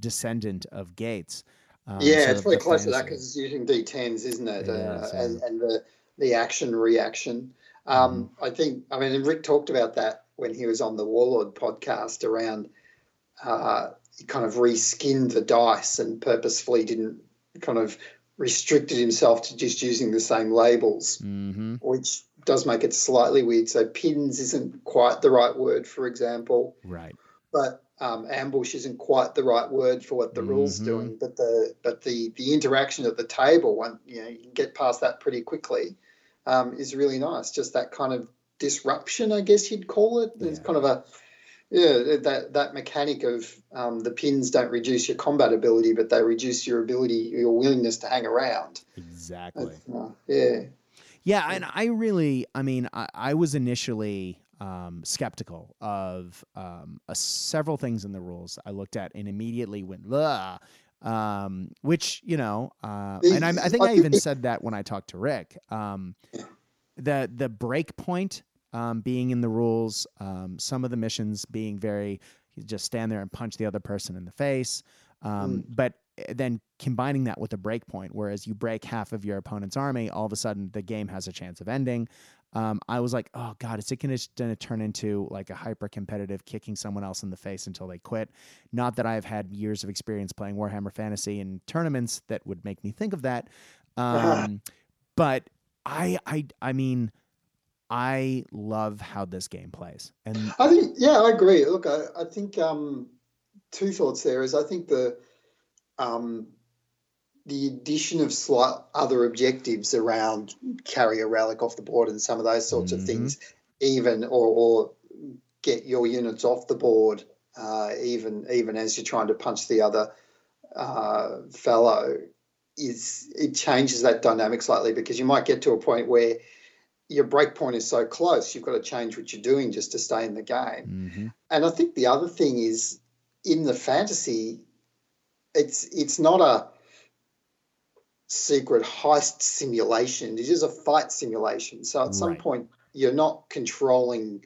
descendant of Gates. Um, yeah, it's the close to that because it's using D10s, isn't it? It uh, is, and, and the the action reaction. Um, I think. I mean, Rick talked about that when he was on the Warlord podcast around. Uh, he kind of reskinned the dice and purposefully didn't kind of restricted himself to just using the same labels, Mhm. which does make it slightly weird. So pins isn't quite the right word, for example Right. but um, ambush isn't quite the right word for what the rules Mhm. doing. But the but the the interaction at the table, when you know you can get past that pretty quickly, um, is really nice. Just that kind of disruption, I guess you'd call it. It's kind of a yeah that that mechanic of um, the pins don't reduce your combat ability, but they reduce your ability, your willingness to hang around. Exactly. Uh, yeah. Yeah, and I really, I mean, I, I was initially um, skeptical of um, uh, several things in the rules I looked at and immediately went, Ugh, um, which, you know, uh, and I, I think I even said that when I talked to Rick. Um, the the break point um, being in the rules, um, some of the missions being very, you just stand there and punch the other person in the face. Um, But then combining that with a break point, whereas you break half of your opponent's army, all of a sudden the game has a chance of ending. Um, I was like, oh god, is it going to turn into like a hyper competitive kicking someone else in the face until they quit? Not that I've had years of experience playing Warhammer Fantasy in tournaments that would make me think of that, um, but I, I, I mean. I love how this game plays, and I think, yeah, I agree. Look, I, I think um, two thoughts there is I think the um, the addition of slight other objectives around carry a relic off the board and some of those sorts mm-hmm. of things, even or, or get your units off the board, uh, even even as you're trying to punch the other uh, fellow, is it changes that dynamic slightly because you might get to a point where your break point is so close, you've got to change what you're doing just to stay in the game. Mm-hmm. And I think the other thing is in the fantasy, it's it's not a secret heist simulation. It is a fight simulation. So at some point, you're not controlling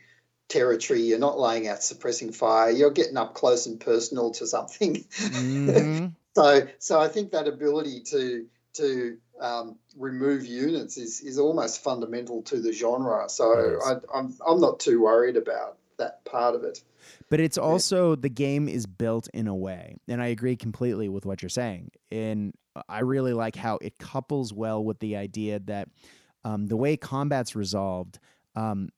territory. You're not laying out suppressing fire. You're getting up close and personal to something. Mm-hmm. so, so I think that ability to to um, remove units is is almost fundamental to the genre. So I, I'm I'm not too worried about that part of it. But it's also the game is built in a way, and I agree completely with what you're saying. And I really like how it couples well with the idea that um, the way combat's resolved, um,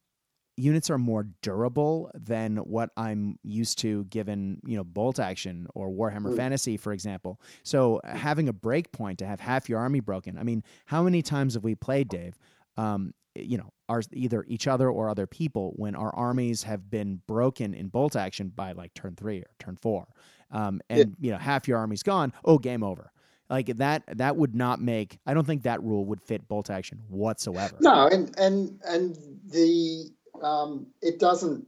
units are more durable than what I'm used to given, you know, bolt action or Warhammer mm. Fantasy, for example. So having a break point to have half your army broken. I mean, how many times have we played, Dave? Um, you know, are either each other or other people when our armies have been broken in bolt action by like turn three or turn four, um, and yeah. you know half your army's gone. Oh, game over. Like that, that would not make. I don't think that rule would fit bolt action whatsoever. No, and and and the um, it doesn't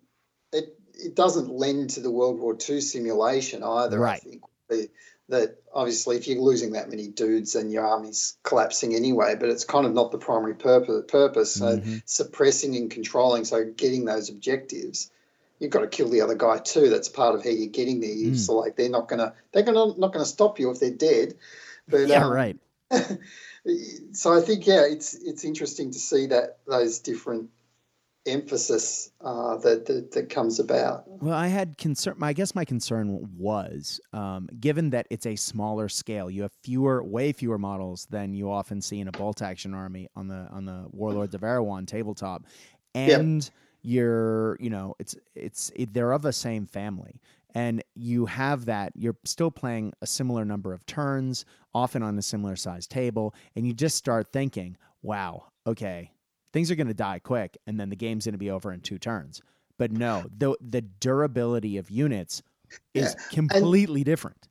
it it doesn't lend to the World War II simulation either. Right. I think the, that obviously if you're losing that many dudes then your army's collapsing anyway but it's kind of not the primary purpose purpose so mm-hmm. suppressing and controlling so getting those objectives you've got to kill the other guy too that's part of how you're getting there mm. so like they're not gonna they're gonna not gonna stop you if they're dead but yeah um, right so i think yeah it's it's interesting to see that those different emphasis uh, that, that, that comes about. Well, I had concern. I guess my concern was, um, given that it's a smaller scale, you have fewer, way fewer models than you often see in a bolt action army on the on the Warlords of Erewhon tabletop, and yep. you're, you know, it's it's it, they're of the same family. And you have that, you're still playing a similar number of turns, often on a similar size table, and you just start thinking, wow, okay, things are going to die quick and then the game's going to be over in two turns. But no, the the durability of units is yeah. completely and, different.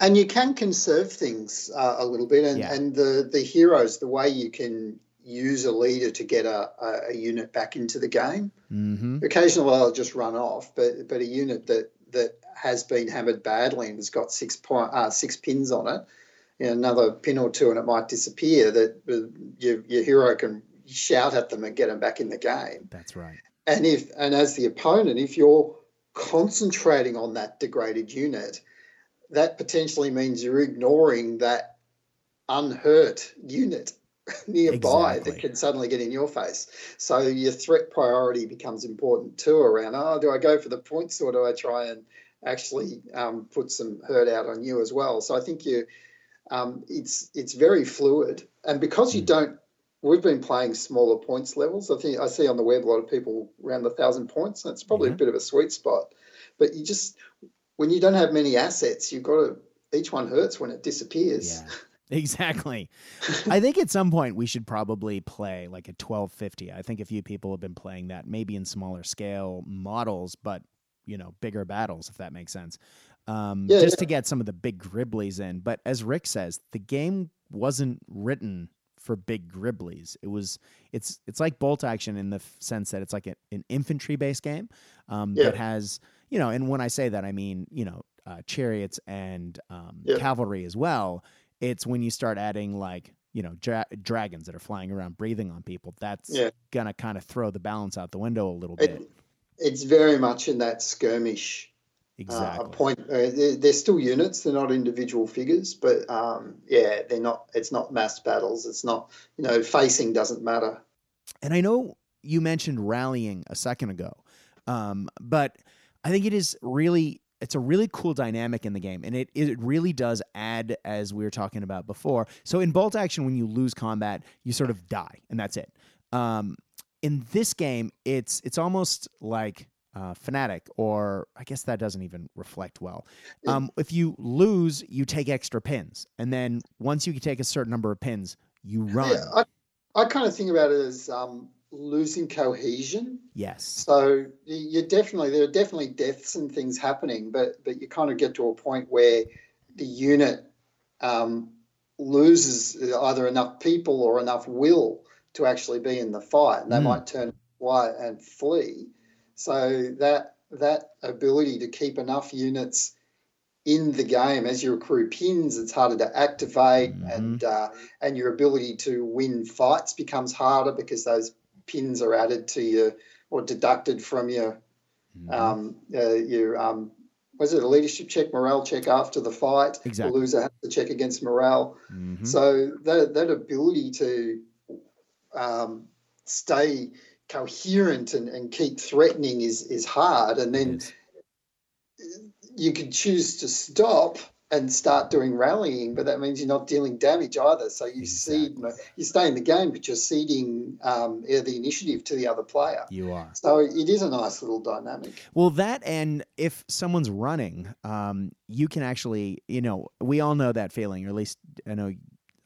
And you can conserve things uh, a little bit, and, yeah. and the the heroes, the way you can use a leader to get a, a, a unit back into the game. Mm-hmm. Occasionally, I'll just run off, but but a unit that that has been hammered badly and has got six point uh, six pins on it, you know, another pin or two, and it might disappear. That uh, your, your hero can shout at them and get them back in the game. That's right. And if and as the opponent, if you're concentrating on that degraded unit, that potentially means you're ignoring that unhurt unit nearby exactly. that can suddenly get in your face. So your threat priority becomes important too around, oh, do I go for the points or do I try and actually um, put some hurt out on you as well? So I think you, um, it's it's very fluid, and because you hmm. don't we've been playing smaller points levels. I think I see on the web a lot of people around the thousand points. That's probably mm-hmm. a bit of a sweet spot. But you just when you don't have many assets, you've got to each one hurts when it disappears. Yeah. Exactly. I think at some point we should probably play like a 1250. I think a few people have been playing that, maybe in smaller scale models, but you know, bigger battles, if that makes sense. Um, yeah, just yeah. to get some of the big Griblies in. But as Rick says, the game wasn't written for big Griblies. It was it's it's like bolt action in the f- sense that it's like a, an infantry based game um, yeah. that has you know, and when I say that I mean you know uh, chariots and um, cavalry as well. It's when you start adding like you know dra- dragons that are flying around breathing on people. That's yeah. gonna kind of throw the balance out the window a little bit. It, it's very much in that skirmish exactly. uh, point. Uh, they're, they're, still units; they're not individual figures. But um, yeah, they're not. It's not mass battles. It's not. You know, facing doesn't matter. And I know you mentioned rallying a second ago, um, but I think it is really it's a really cool dynamic in the game and it, it really does add as we were talking about before. So in bolt action when you lose combat you sort of die and that's it. Um, in this game it's it's almost like uh, Fnatic or i guess that doesn't even reflect well. Um, if you lose you take extra pins and then once you take a certain number of pins you run. Yeah, I, I kind of think about it as um, losing cohesion. Yes. So you're definitely there are definitely deaths and things happening, but but you kind of get to a point where the unit um, loses either enough people or enough will to actually be in the fight, and they mm. might turn away and flee. So that that ability to keep enough units in the game as you accrue pins, it's harder to activate, mm-hmm. and uh, and your ability to win fights becomes harder because those pins are added to your or deducted from your mm-hmm. um, uh, your um, was it a leadership check, morale check after the fight? Exactly. The loser has to check against morale. Mm-hmm. So that that ability to um, stay coherent and, and keep threatening is is hard, and then you can choose to stop and start doing rallying, but that means you're not dealing damage either. So you exactly. cede, you stay in the game, but you're ceding um, the initiative to the other player. You are. So it is a nice little dynamic. Well, that and if someone's running, um, you can actually, you know, we all know that feeling, or at least I know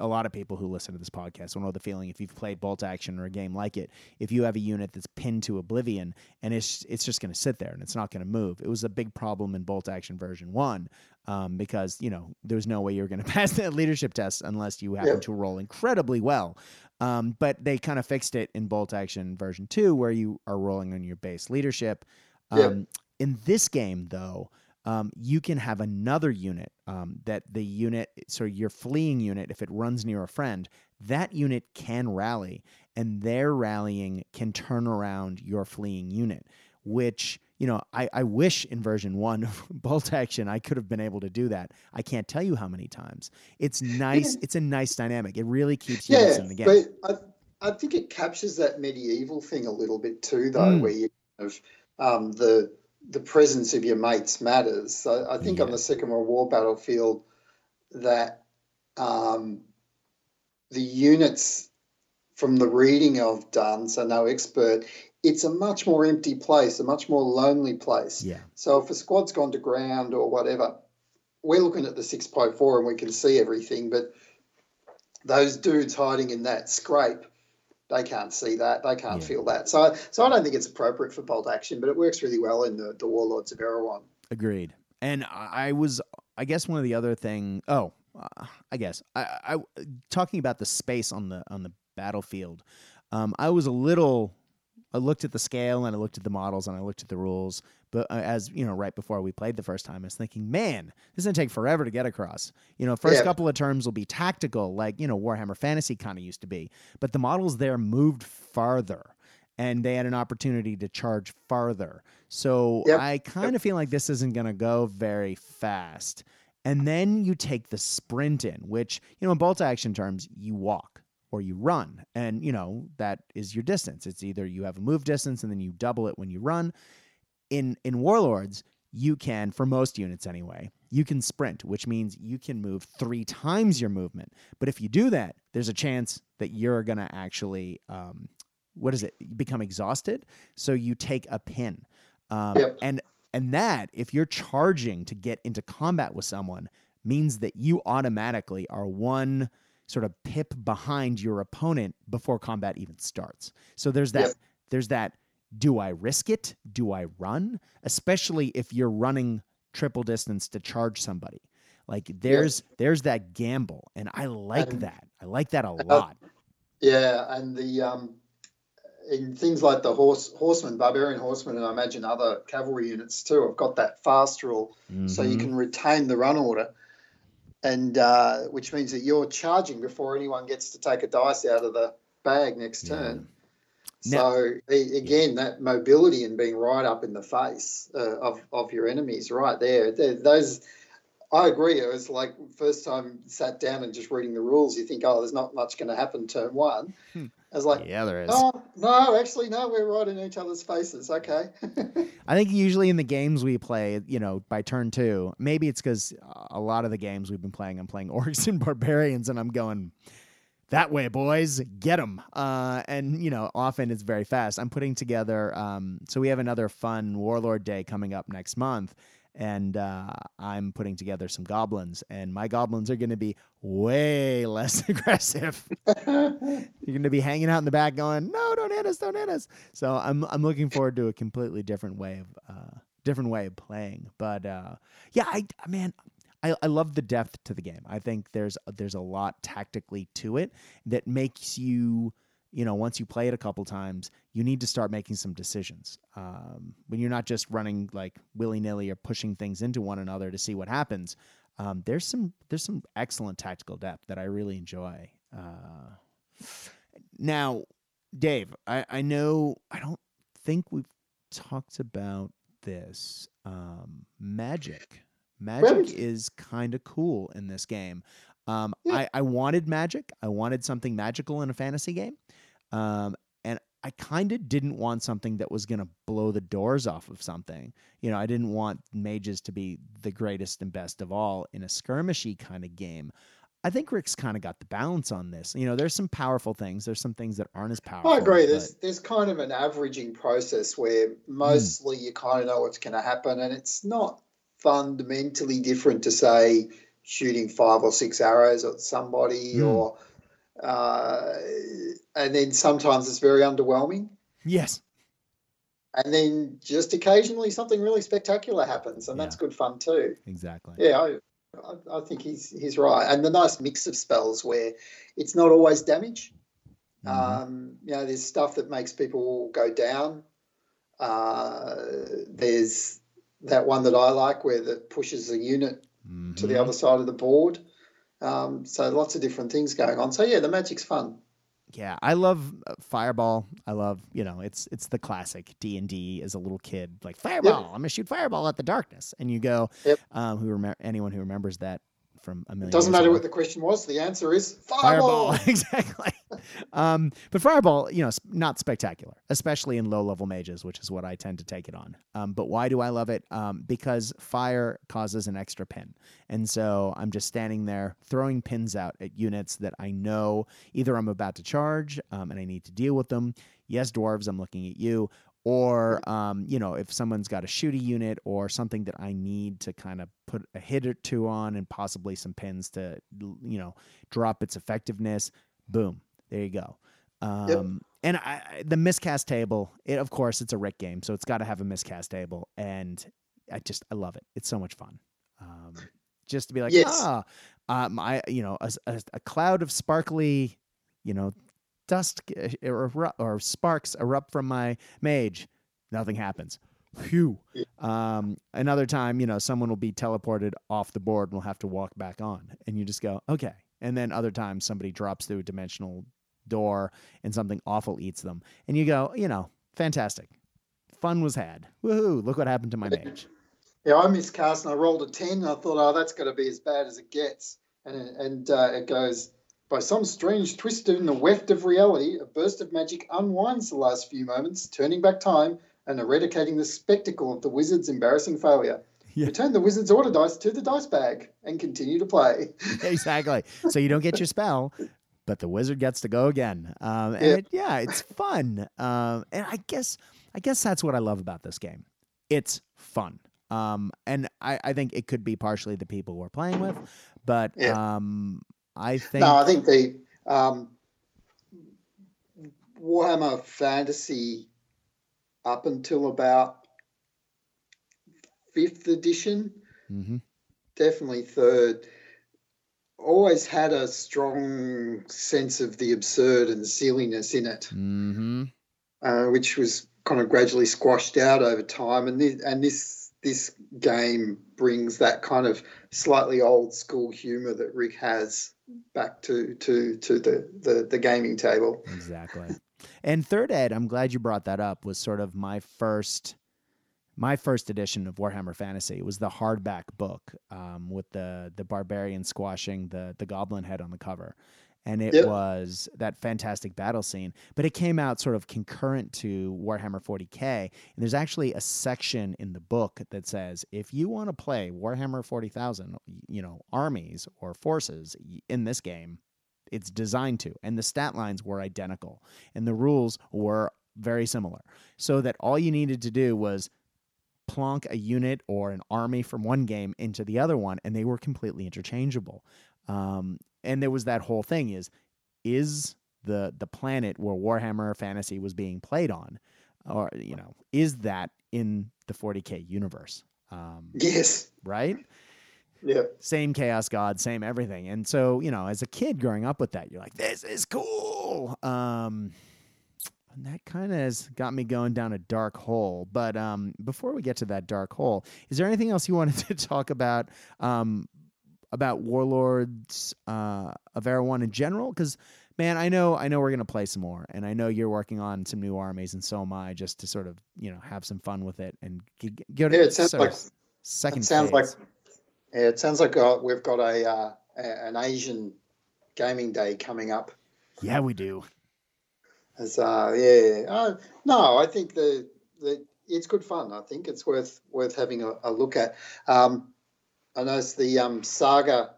a lot of people who listen to this podcast will know the feeling if you've played bolt action or a game like it if you have a unit that's pinned to oblivion and it's it's just going to sit there and it's not going to move. It was a big problem in bolt action version 1 um, because you know there's no way you're going to pass that leadership test unless you happen to roll incredibly well. Um, but they kind of fixed it in bolt action version 2 where you are rolling on your base leadership. Um, in this game though um, you can have another unit um, that the unit, so your fleeing unit, if it runs near a friend, that unit can rally, and their rallying can turn around your fleeing unit, which you know, I, I wish in version one of Bolt Action I could have been able to do that. I can't tell you how many times. It's nice. Yeah. It's a nice dynamic. It really keeps you yeah, in the game. But I, I think it captures that medieval thing a little bit too, though, mm. where you have um, the the presence of your mates matters. So I think yeah. on the Second World War battlefield, that um, the units from the reading I've done, so no expert, it's a much more empty place, a much more lonely place. Yeah. So if a squad's gone to ground or whatever, we're looking at the 6.4 and we can see everything, but those dudes hiding in that scrape they can't see that. They can't yeah. feel that. So, so I don't think it's appropriate for bolt action, but it works really well in the, the Warlords of Erewhon. Agreed. And I was, I guess, one of the other thing. Oh, uh, I guess I, I talking about the space on the on the battlefield. Um, I was a little I looked at the scale and I looked at the models and I looked at the rules. But uh, as you know, right before we played the first time, I was thinking, man, this is gonna take forever to get across. You know, first yeah. couple of terms will be tactical, like you know Warhammer Fantasy kind of used to be. But the models there moved farther, and they had an opportunity to charge farther. So yep. I kind of yep. feel like this isn't gonna go very fast. And then you take the sprint in, which you know in bolt action terms, you walk or you run. And, you know, that is your distance. It's either you have a move distance and then you double it when you run. In in Warlords, you can, for most units anyway, you can sprint, which means you can move three times your movement. But if you do that, there's a chance that you're going to actually, um, what is it, become exhausted. So you take a pin. Um, yep. And and that, if you're charging to get into combat with someone, means that you automatically are one sort of pip behind your opponent before combat even starts. So there's that yep. there's that do I risk it? Do I run? Especially if you're running triple distance to charge somebody. Like there's yep. there's that gamble and I like and, that. I like that a uh, lot. Yeah, and the um in things like the horse horseman, barbarian horseman, and I imagine other cavalry units too, have got that fast rule, mm-hmm. so you mm-hmm. can retain the run order and uh, which means that you're charging before anyone gets to take a dice out of the bag next turn. So again, that mobility and being right up in the face uh, of of your enemies, right there. Those, I agree. It was like first time sat down and just reading the rules. You think, oh, there's not much going to happen turn one. Hmm. I was like, yeah, there is. Oh, no, actually, no, we're right in each other's faces. Okay. I think usually in the games we play, you know, by turn two, maybe it's because a lot of the games we've been playing, I'm playing Orcs and Barbarians, and I'm going, that way, boys, get them. Uh, and, you know, often it's very fast. I'm putting together, um, so we have another fun Warlord Day coming up next month. And uh, I'm putting together some goblins, and my goblins are going to be way less aggressive. You're going to be hanging out in the back, going, "No, don't hit us, don't hit us." So I'm I'm looking forward to a completely different way of uh, different way of playing. But uh, yeah, I man, I, I love the depth to the game. I think there's there's a lot tactically to it that makes you you know once you play it a couple times you need to start making some decisions. Um, when you're not just running like willy-nilly or pushing things into one another to see what happens um, there's some there's some excellent tactical depth that i really enjoy. Uh, now dave I, I know i don't think we've talked about this um, magic Magic is kind of cool in this game. Um, yeah. I, I wanted magic. I wanted something magical in a fantasy game. Um, and I kind of didn't want something that was going to blow the doors off of something. You know, I didn't want mages to be the greatest and best of all in a skirmishy kind of game. I think Rick's kind of got the balance on this. You know, there's some powerful things. There's some things that aren't as powerful. I agree. But... There's there's kind of an averaging process where hmm. mostly mm. you kind of know what's going to happen, and it's not fundamentally different to say shooting five or six arrows at somebody mm. or uh, and then sometimes it's very underwhelming. Yes. And then just occasionally something really spectacular happens and yeah. that's good fun too. Exactly. Yeah I, I, I, think he's he's right. And the nice mix of spells where it's not always damage. Mm-hmm. um, you know there's stuff that makes people go down. Uh, there's that one that I like where that pushes a unit mm-hmm. to the mm-hmm. other side of the board. Um, so lots of different things going on. So yeah, the magic's fun. Yeah, I love uh, Fireball. I love you know it's it's the classic D and D as a little kid like Fireball. Yep. I'm gonna shoot Fireball at the darkness, and you go. Yep. Um, who remember anyone who remembers that from a million. It doesn't matter ago. what the question was. The answer is fireball. Fireball, exactly. um, but fireball, you know, not spectacular, especially in low level mages, which is what I tend to take it on. Um, but why do I love it? Um, because fire causes an extra pin, and so I'm just standing there throwing pins out at units that I know either I'm about to charge um, and I need to deal with them. Yes, dwarves, I'm looking at you or um, you know if someone's got a shooty unit or something that i need to kind of put a hit or two on and possibly some pins to you know drop its effectiveness boom there you go um, yep. and I, the miscast table it, of course it's a rick game so it's got to have a miscast table and i just i love it it's so much fun um, just to be like yes. ah um, I you know a, a, a cloud of sparkly you know dust or, or sparks erupt from my mage. Nothing happens. Phew. Um, another time, you know, someone will be teleported off the board and will have to walk back on. And you just go, okay. And then other times somebody drops through a dimensional door and something awful eats them. And you go, you know, fantastic. Fun was had. Woohoo. Look what happened to my mage. Yeah, I miscast and I rolled a 10. And I thought, oh, that's going to be as bad as it gets. And, and uh, it goes, by some strange twist in the weft of reality, a burst of magic unwinds the last few moments, turning back time and eradicating the spectacle of the wizard's embarrassing failure. Yeah. Return the wizard's order dice to the dice bag and continue to play. exactly. So you don't get your spell, but the wizard gets to go again. Um, and yeah. It, yeah, it's fun. Um, and I guess I guess that's what I love about this game. It's fun. Um, and I, I think it could be partially the people we're playing with, but yeah. um, I think. No, I think the um, Warhammer Fantasy up until about fifth edition, mm-hmm. definitely third, always had a strong sense of the absurd and silliness in it, mm-hmm. uh, which was kind of gradually squashed out over time. And this, and this this game brings that kind of slightly old school humor that Rick has back to to to the the, the gaming table. Exactly. And Third Ed, I'm glad you brought that up, was sort of my first my first edition of Warhammer Fantasy. It was the hardback book um, with the the barbarian squashing the the goblin head on the cover. And it Yep. was that fantastic battle scene, but it came out sort of concurrent to Warhammer 40k. And there's actually a section in the book that says if you want to play Warhammer 40,000, you know, armies or forces in this game, it's designed to. And the stat lines were identical, and the rules were very similar. So that all you needed to do was plonk a unit or an army from one game into the other one, and they were completely interchangeable. Um, and there was that whole thing: is is the the planet where Warhammer Fantasy was being played on, or you know, is that in the 40k universe? Um, Yes. right? Yeah. same chaos god same everything and so you know as a kid growing up with that you're like this is cool um and that kind of has got me going down a dark hole but um before we get to that dark hole is there anything else you wanted to talk about um about warlords uh of Erewhon in general because man i know i know we're gonna play some more and i know you're working on some new armies and so am i just to sort of you know have some fun with it and g- g- go to Yeah, it sounds like second it sounds like yeah, it sounds like uh, we've got a uh, a- an Asian gaming day coming up. yeah we do As uh, yeah, uh, no, I think the the it's good fun. I think it's worth worth having a, a look at. Um, I noticed the um, Saga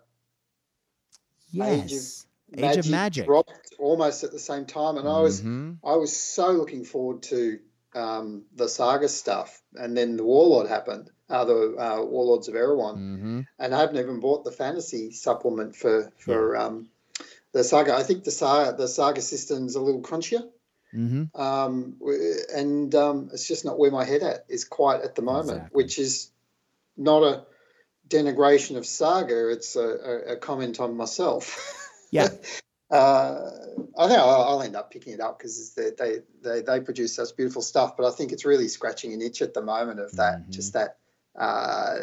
Yes. Age of Magic. dropped almost at the same time, and I was Mhm. I was so looking forward to um, the Saga stuff, and then the Warlord happened, uh, the uh, Warlords of Erewhon, Mhm. and I haven't even bought the fantasy supplement for for um, the Saga. I think the Saga the Saga system's a little crunchier. Mhm. um, and um, it's just not where my head at is quite at the moment, Exactly. which is not a denigration of Saga. It's a, a, comment on myself. Yeah. uh, I think I'll, I'll end up picking it up because they, they they they produce such beautiful stuff. But I think it's really scratching an itch at the moment of that, Mhm. just that uh,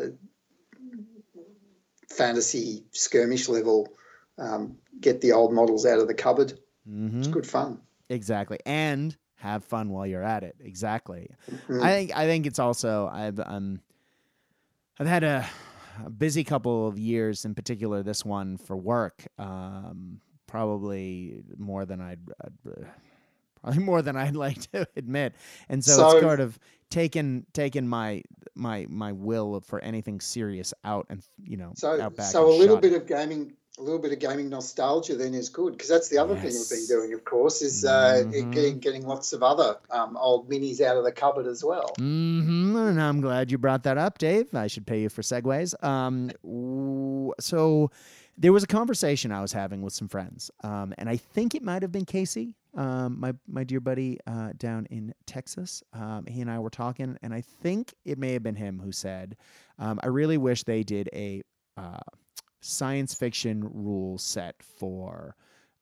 fantasy skirmish level. Um, get the old models out of the cupboard. It's Mhm. good fun. Exactly. And have fun while you're at it. Exactly. Mm. I think I think it's also I've um I've had a, a busy couple of years, in particular this one for work. Um, probably more than I'd, I'd probably more than I'd like to admit, and so, So- it's sort of taken taken my my my will for anything serious out and you know So, out back so a little bit of gaming, a little bit of gaming nostalgia then is good because that's the other thing we've been doing, of course, is uh, Mhm. getting getting lots of other um, old minis out of the cupboard as well. hmm And I'm glad you brought that up, Dave. I should pay you for segues. Um, so there was a conversation I was having with some friends, um, and I think it might have been Casey, um, my my dear buddy uh, down in Texas. Um, he and I were talking, and I think it may have been him who said, um, "I really wish they did a uh, science fiction rule set for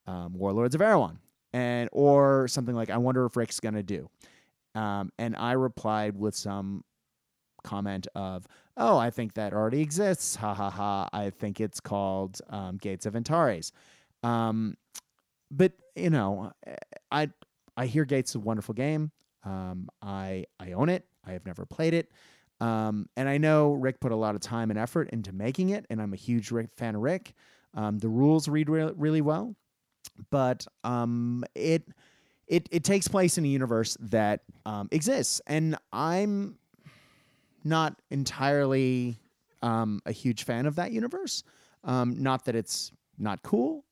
um, Warlords of Erewhon." And or something like, I wonder if Rick's gonna do. Um, and I replied with some comment of, "Oh, I think that already exists. Ha ha ha! I think it's called um, Gates of Antares." Um, but you know, I I hear Gates is a wonderful game. Um, I I own it. I have never played it. Um, and I know Rick put a lot of time and effort into making it, and I'm a huge Rick, fan of Rick. Um, the rules read re- really well, but um, it it it takes place in a universe that um, exists, and I'm not entirely um, a huge fan of that universe. Um, not that it's not cool.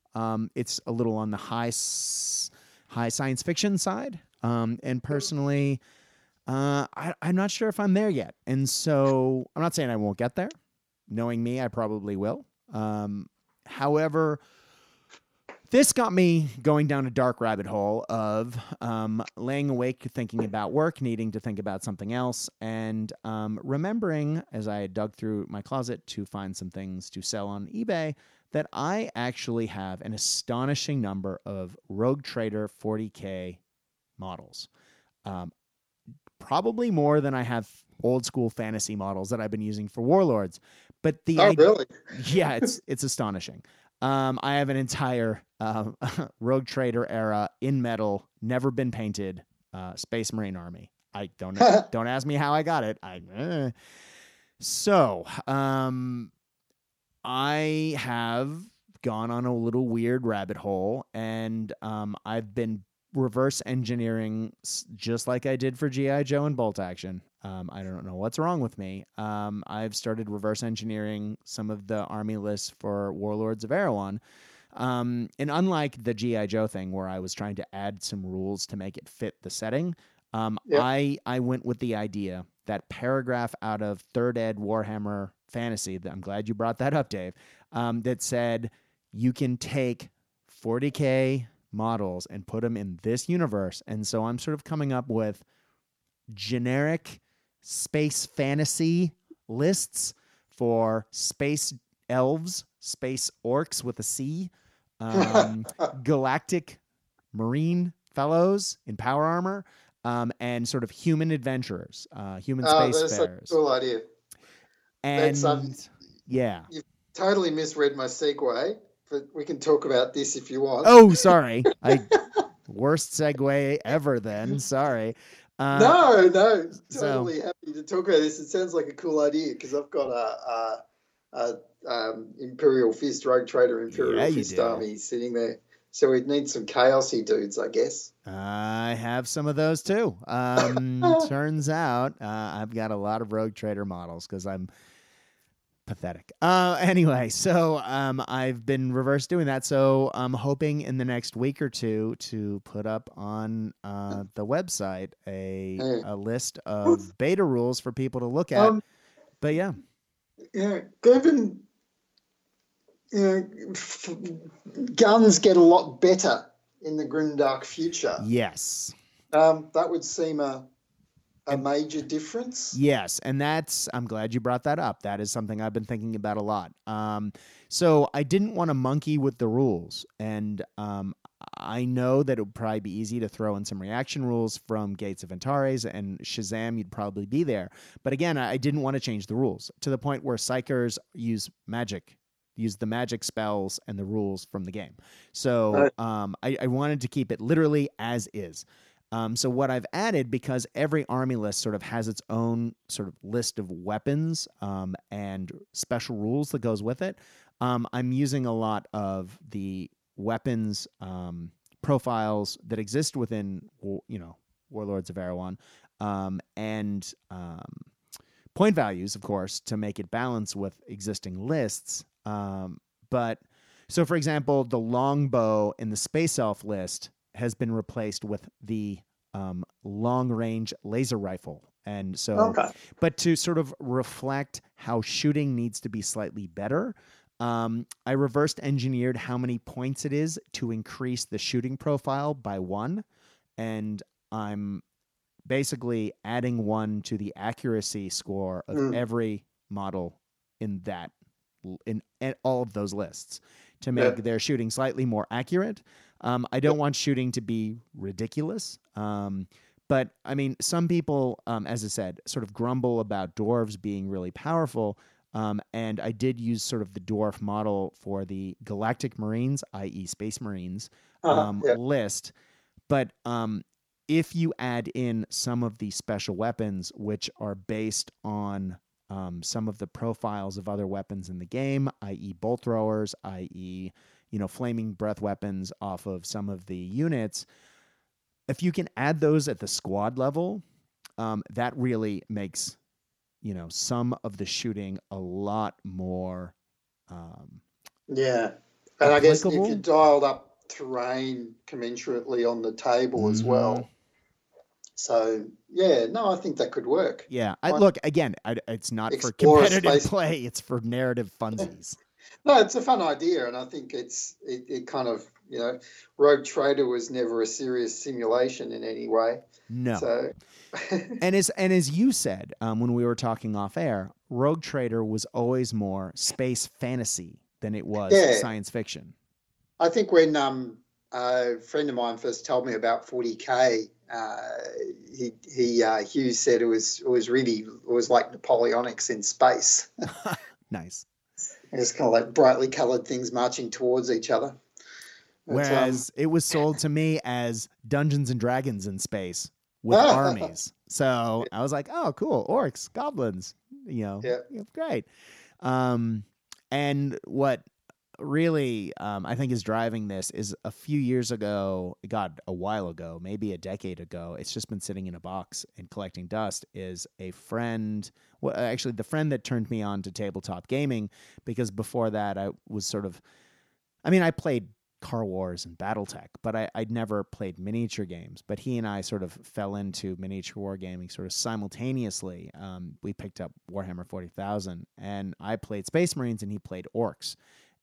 It's a little on the high s- high science fiction side, and personally, uh, I, I'm not sure if I'm there yet. And so I'm not saying I won't get there. Knowing me, I probably will. Um, however, this got me going down a dark rabbit hole of um, laying awake thinking about work, needing to think about something else, and um, remembering as I dug through my closet to find some things to sell on eBay that I actually have an astonishing number of Rogue Trader 40K models. Um, probably more than I have old school fantasy models that I've been using for Warlords. But the Oh, idea really? yeah, it's it's astonishing. Um, I have an entire uh, Rogue Trader era in metal, never been painted, uh, Space Marine army. I don't don't ask me how I got it. I eh. so um, I have gone on a little weird rabbit hole, and um, I've been reverse engineering just like I did for GI Joe and Bolt Action. Um, I don't know what's wrong with me. Um, I've started reverse engineering some of the army lists for Warlords of Erewhon. Um, and unlike the GI Joe thing, where I was trying to add some rules to make it fit the setting, um, yep. I I went with the idea that paragraph out of Third Ed Warhammer Fantasy. That I'm glad you brought that up, Dave. Um, that said you can take 40k models and put them in this universe, and so I'm sort of coming up with generic space fantasy lists for space elves, space orcs with a C, um, galactic marine fellows in power armor, um, and sort of human adventurers, uh, human oh, space that's a cool idea. And um, yeah, you've totally misread my segue, but we can talk about this if you want. Oh, sorry, I worst segue ever. Then sorry. Uh, no, no, totally so, happy to talk about this. It sounds like a cool idea because I've got a, a, a um, Imperial Fist Rogue Trader Imperial yeah, Fist army sitting there. So we'd need some chaosy dudes, I guess. I have some of those too. Um, turns out uh, I've got a lot of Rogue Trader models because I'm pathetic. Uh, anyway, so um, I've been reverse doing that. So I'm hoping in the next week or two to put up on uh, the website a a list of beta rules for people to look at. Um, but yeah, yeah, given you know, f- guns get a lot better in the grim dark future. Yes, um, that would seem a a major difference. Yes, and that's I'm glad you brought that up. That is something I've been thinking about a lot. Um, so I didn't want to monkey with the rules, and um, I know that it would probably be easy to throw in some reaction rules from Gates of Antares and Shazam. You'd probably be there, but again, I didn't want to change the rules to the point where psykers use magic use the magic spells and the rules from the game. So um, I, I, wanted to keep it literally as is. Um, so what I've added because every army list sort of has its own sort of list of weapons um, and special rules that goes with it. Um, I'm using a lot of the weapons um, profiles that exist within you know Warlords of Erewhon um, and um, point values, of course, to make it balance with existing lists. but so, for example, the longbow in the Space Elf list has been replaced with the um, long range laser rifle. And so, okay. but to sort of reflect how shooting needs to be slightly better, um, I reversed engineered how many points it is to increase the shooting profile by one. And I'm basically adding one to the accuracy score of mm. every model in that in, in all of those lists to make yeah. their shooting slightly more accurate. Um, I don't want shooting to be ridiculous. Um, but I mean, some people, um, as I said, sort of grumble about dwarves being really powerful. Um, and I did use sort of the dwarf model for the Galactic Marines, i.e., Space Marines uh-huh, um, yeah. list. But um, if you add in some of the special weapons, which are based on um, some of the profiles of other weapons in the game, i.e., bolt throwers, i.e., you know, flaming breath weapons off of some of the units. If you can add those at the squad level, um, that really makes you know some of the shooting a lot more. Um, yeah, and I guess if you dialed up terrain commensurately on the table mm-hmm. as well. So yeah, no, I think that could work. Yeah, I, look again. I, it's not for competitive play; it's for narrative funsies. No, it's a fun idea, and I think it's it, it kind of you know, Rogue Trader was never a serious simulation in any way. No. So. and as and as you said um, when we were talking off air, Rogue Trader was always more space fantasy than it was yeah. science fiction. I think when um, a friend of mine first told me about 40k, uh, he he uh, Hughes said it was it was really it was like Napoleonics in space. nice It's kind of like brightly coloured things marching towards each other. Um, Whereas it was sold to me as Dungeons and Dragons in space with armies. So I was like, oh, cool. Orcs, goblins, you know, Yeah. great. Um, and what really um, I think is driving this is a few years ago, God, a while ago, maybe a decade ago, it's just been sitting in a box and collecting dust. Is a friend, well, actually, the friend that turned me on to tabletop gaming, because before that, I was sort of, I mean, I played Car Wars and Battletech, but I, I'd never played miniature games. But he and I sort of fell into miniature wargaming sort of simultaneously. Um, we picked up Warhammer 40,000, and I played Space Marines and he played Orcs.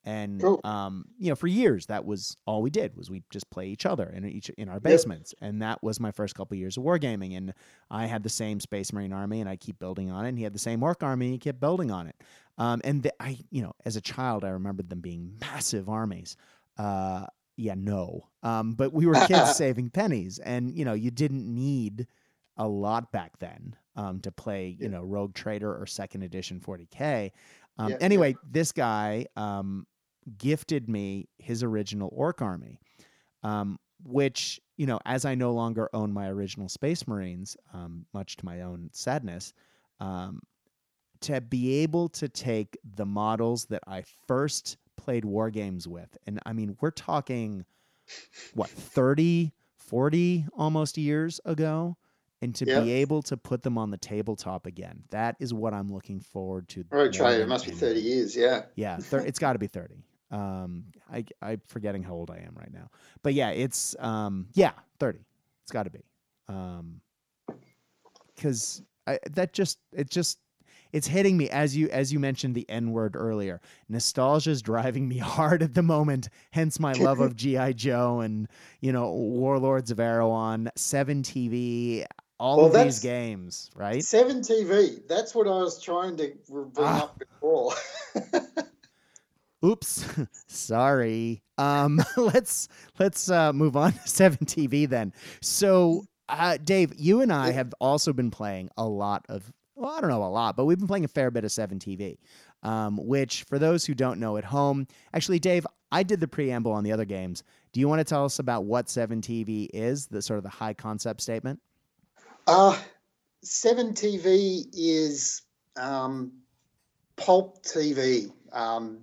And um, you know, for years that was all we did was we just play each other in each in our basements, and that was my first couple years of wargaming. And I had the same Space Marine army, and I keep building on it. And he had the same Orc army, and he kept building on it. Um, and the, I, you know, as a child, I remembered them being massive armies. Uh, yeah, no. Um, but we were kids saving pennies, and you know, you didn't need a lot back then um, to play, you Yeah. know, Rogue Trader or Second Edition 40k. Um, Yeah, yeah. anyway, this guy um, gifted me his original Orc army, um, which you know, as I no longer own my original Space Marines, um, much to my own sadness, um, to be able to take the models that I first played war games with, and I mean, we're talking what 30, 40 almost years ago. And to Yeah. be able to put them on the tabletop again, that is what I'm looking forward to. Rogue Trader, it must be 30 years, yeah. Yeah, thir- it's got to be 30. Um, I I'm forgetting how old I am right now, but yeah, it's um, yeah, 30. It's got to be, um, because I that just it just it's hitting me as you as you mentioned the N word earlier. Nostalgia is driving me hard at the moment. Hence my love of GI Joe and you know Warlords of Erewhon, Seven TV, all Well, of these games, right? 7 TV, that's what I was trying to bring Ah. up before. Oops, sorry. Um, let's let's uh, move on to Seven TV then. So, uh, Dave, you and I have also been playing a lot of. Well, I don't know a lot, but we've been playing a fair bit of Seven TV. Um, which, for those who don't know at home, actually, Dave, I did the preamble on the other games. Do you want to tell us about what Seven TV is? The sort of the high concept statement. Uh, 7 TV is um, pulp TV, um,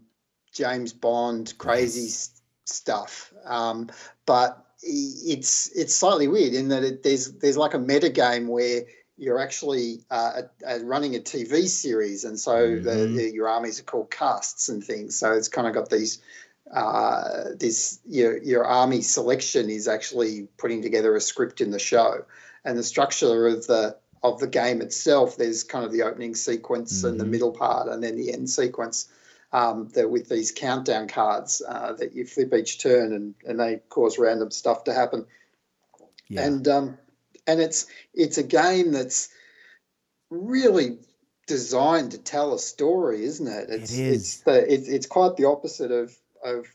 James Bond, crazy s- stuff. Um, but it's it's slightly weird in that it, there's there's like a meta game where you're actually uh, uh, running a TV series, and so the, Mhm. the, your armies are called casts and things. So it's kind of got these. Uh, this your your army selection is actually putting together a script in the show, and the structure of the of the game itself. There's kind of the opening sequence and the Mhm. middle part, and then the end sequence. Um, that with these countdown cards uh, that you flip each turn, and, and they cause random stuff to happen Yeah. and um, and it's it's a game that's really designed to tell a story, isn't it? It's is. it's the it's, it's quite the opposite of of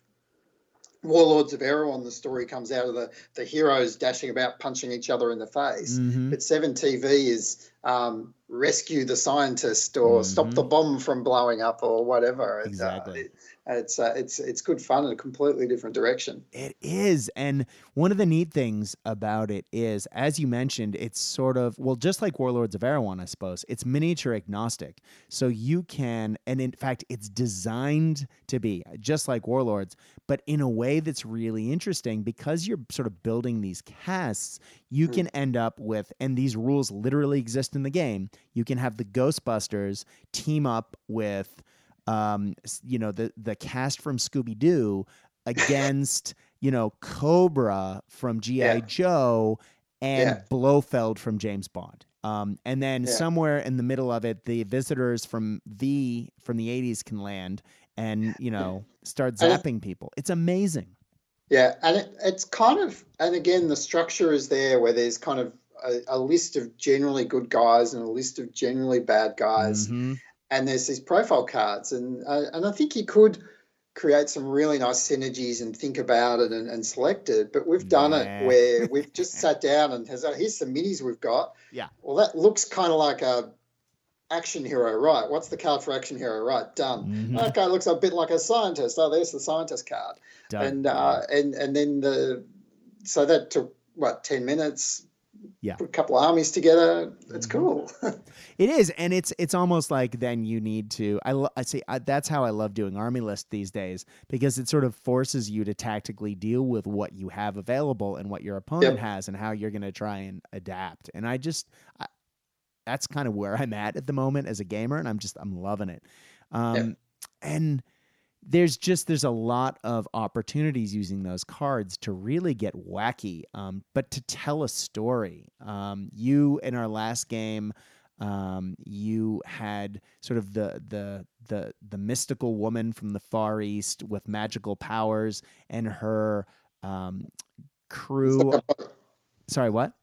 Warlords of Erewhon. The story comes out of the the heroes dashing about punching each other in the face. Mhm. But Seven TV is um, rescue the scientist or stop the bomb from blowing up or whatever. It, uh, Exactly. it- it's uh, it's it's good fun in a completely different direction. It is. And one of the neat things about it is, as you mentioned, it's sort of, well, just like Warlords of Erewhon, I suppose, it's miniature agnostic. So you can, and in fact, it's designed to be just like Warlords, but in a way that's really interesting because you're sort of building these casts, you Hmm. can end up with, and these rules literally exist in the game, you can have the Ghostbusters team up with. Um, you know the the cast from Scooby Doo against you know Cobra from GI Yeah. Joe and Yeah. Blofeld from James Bond. Um, and then Yeah. somewhere in the middle of it, the visitors from the from the '80s can land and you know start it- zapping people. It's amazing. Yeah, and it, it's kind of, and again, the structure is there where there's kind of a, a list of generally good guys and a list of generally bad guys, Mhm. and there's these profile cards, and uh, and I think you could create some really nice synergies and think about it and, and select it. But we've done Yeah. it where we've just sat down and has, oh, here's some minis we've got. Yeah. Well, that looks kind of like a action hero, right? What's the card for action hero, right? Done. Mhm. Okay, looks a bit like a scientist. Oh, there's the scientist card. Done. And uh, and and then the so that took what ten minutes. Yeah. Put a couple of armies together. It's Mhm. cool. It is, and it's it's almost like then you need to. I I see. I, that's how I love doing army list these days because it sort of forces you to tactically deal with what you have available and what your opponent Yep. has and how you're going to try and adapt. And I just I, that's kind of where I'm at at the moment as a gamer, and I'm just I'm loving it. Um, And there's just there's a lot of opportunities using those cards to really get wacky, um, but to tell a story. Um, you in our last game um, you had sort of the the the the mystical woman from the far east with magical powers and her um, crew. Sorry, what?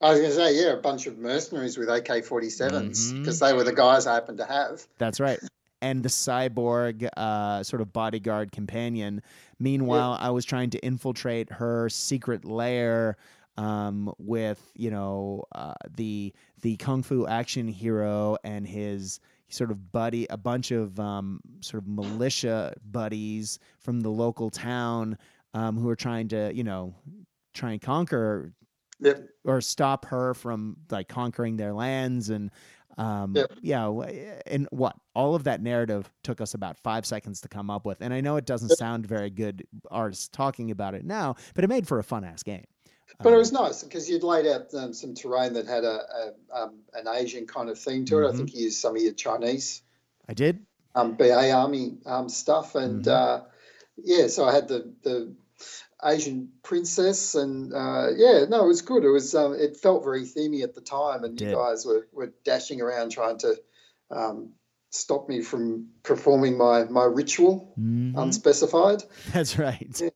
I was going to say, yeah, a bunch of mercenaries with AK 47s Mhm. because they were the guys I happened to have. That's right. And the cyborg uh, sort of bodyguard companion. Meanwhile, I was trying to infiltrate her secret lair um, with, you know, uh, the the kung fu action hero and his sort of buddy, a bunch of um, sort of militia buddies from the local town um, who are trying to, you know, try and conquer Yep. or stop her from like conquering their lands and um Yep. yeah and what all of that narrative took us about five seconds to come up with and i know it doesn't sound very good artists talking about it now but it made for a fun ass game But it Um, was nice because you'd laid out um, some terrain that had a, a um, an Asian kind of theme to it. Mhm. I think you used some of your Chinese i did um, BA Army um, stuff, and Mhm. uh, yeah, so I had the the Asian princess, and uh, yeah, no, it was good. It was um, it felt very themey at the time, and you guys were, were dashing around trying to um, stop me from performing my my ritual Mhm. unspecified. that's right Yeah.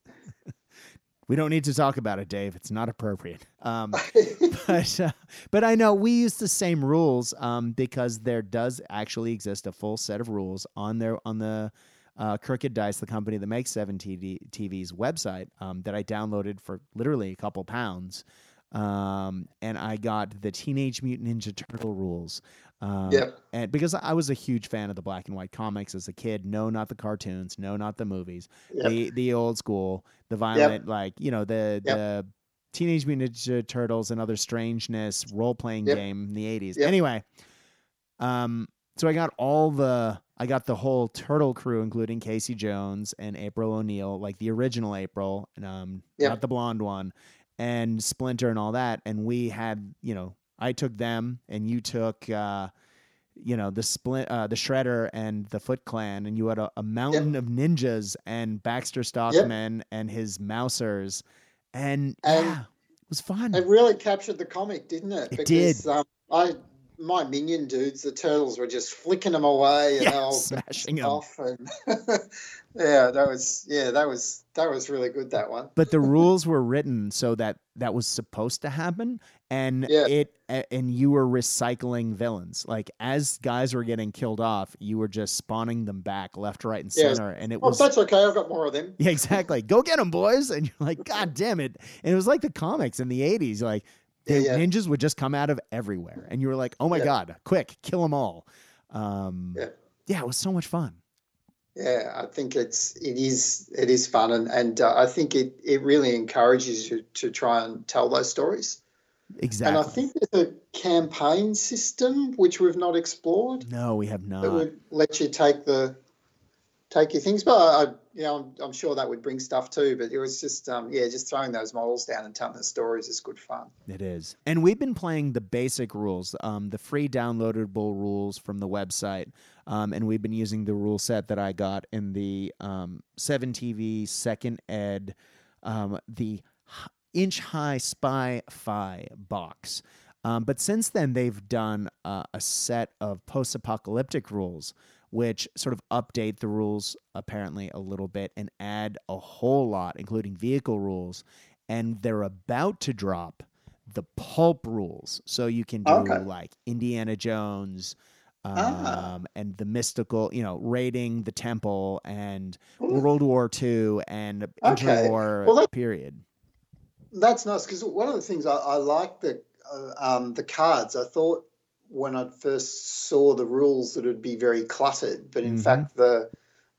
we don't need to talk about it dave it's not appropriate um but uh, but I know we use the same rules um, because there does actually exist a full set of rules on their on the uh, Crooked Dice, the company that makes Seven TV, TV's website, um, that I downloaded for literally a couple pounds, um, and I got the Teenage Mutant Ninja Turtle rules. Um, Yep. and because I was a huge fan of the black and white comics as a kid, no, not the cartoons, no, not the movies, Yep. the the old school, the violent, like you know the Yep. the Teenage Mutant Ninja Turtles and other strangeness role playing Yep. game in the eighties. Yep. Anyway, um, so I got all the I got the whole Turtle crew, including Casey Jones and April O'Neil, like the original April, and um, Yep. not the blonde one, and Splinter and all that. And we had, you know, I took them, and you took. Uh, you know the splint uh, the shredder and the foot clan and you had a, a mountain of ninjas and baxter stockman and his mousers and, And- yeah it was fun It really captured the comic, didn't it? It because, did. Um, I my minion dudes, the turtles were just flicking them away and Yeah, smashing 'em. off, and yeah, that was yeah, that was that was really good. That one. but the rules were written so that that was supposed to happen and Yeah. it and you were recycling villains like as guys were getting killed off you were just spawning them back left right and Yeah. center and it Oh, was that's okay. I've got more of them. Yeah, exactly. Go get them, boys. And you're like, God damn it. And it was like the comics in the 80s. Like, the Yeah, yeah. ninjas would just come out of everywhere. And you were like, oh my Yeah. God, quick, kill them all. Um, Yeah. yeah, it was so much fun. Yeah, I think it's it is it is fun, and and uh, I think it it really encourages you to try and tell those stories. Exactly. And I think there's a campaign system which we've not explored. no, we have that not. would let you take the take your things. But I, you know, I'm, I'm sure that would bring stuff too. But it was just, um, yeah, just throwing those models down and telling the stories is good fun. It is. And we've been playing the basic rules, um, the free downloadable rules from the website. Um, and we've been using the rule set that I got in the um, 7TV second ed, um, the inch high spy fi box. Um, but since then, they've done uh, a set of post apocalyptic rules, which sort of update the rules apparently a little bit and add a whole lot, including vehicle rules and they're about to drop the pulp rules so you can do Okay. like indiana jones um, Ah. and the mystical you know raiding the temple and world war ii and Okay. interwar Well, that- period That's nice because one of the things I, I like the uh, um, the cards. I thought when I first saw the rules that it would be very cluttered, but in Mhm. fact the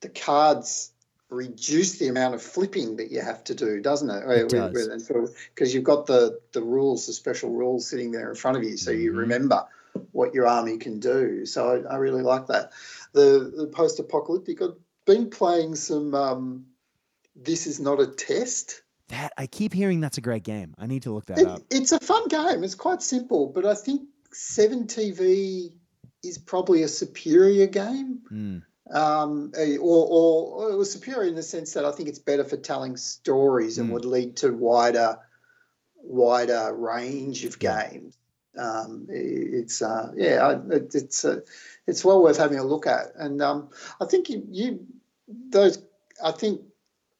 the cards reduce the amount of flipping that you have to do, doesn't it? It does. Because you've got the the rules, the special rules sitting there in front of you, so you Mhm. remember what your army can do. So I, I really like that. The the post apocalyptic. I've been playing some. Um, this is not a test. That I keep hearing that's a great game. I need to look that It, up. it's a fun game. It's quite simple, but I think Seven TV is probably a superior game. Mm. Um, or, or, or it was superior in the sense that I think it's better for telling stories and Mm. would lead to wider, wider range of games. Um, it's uh, yeah, it, it's uh, it's well worth having a look at. And um, I think you, you those I think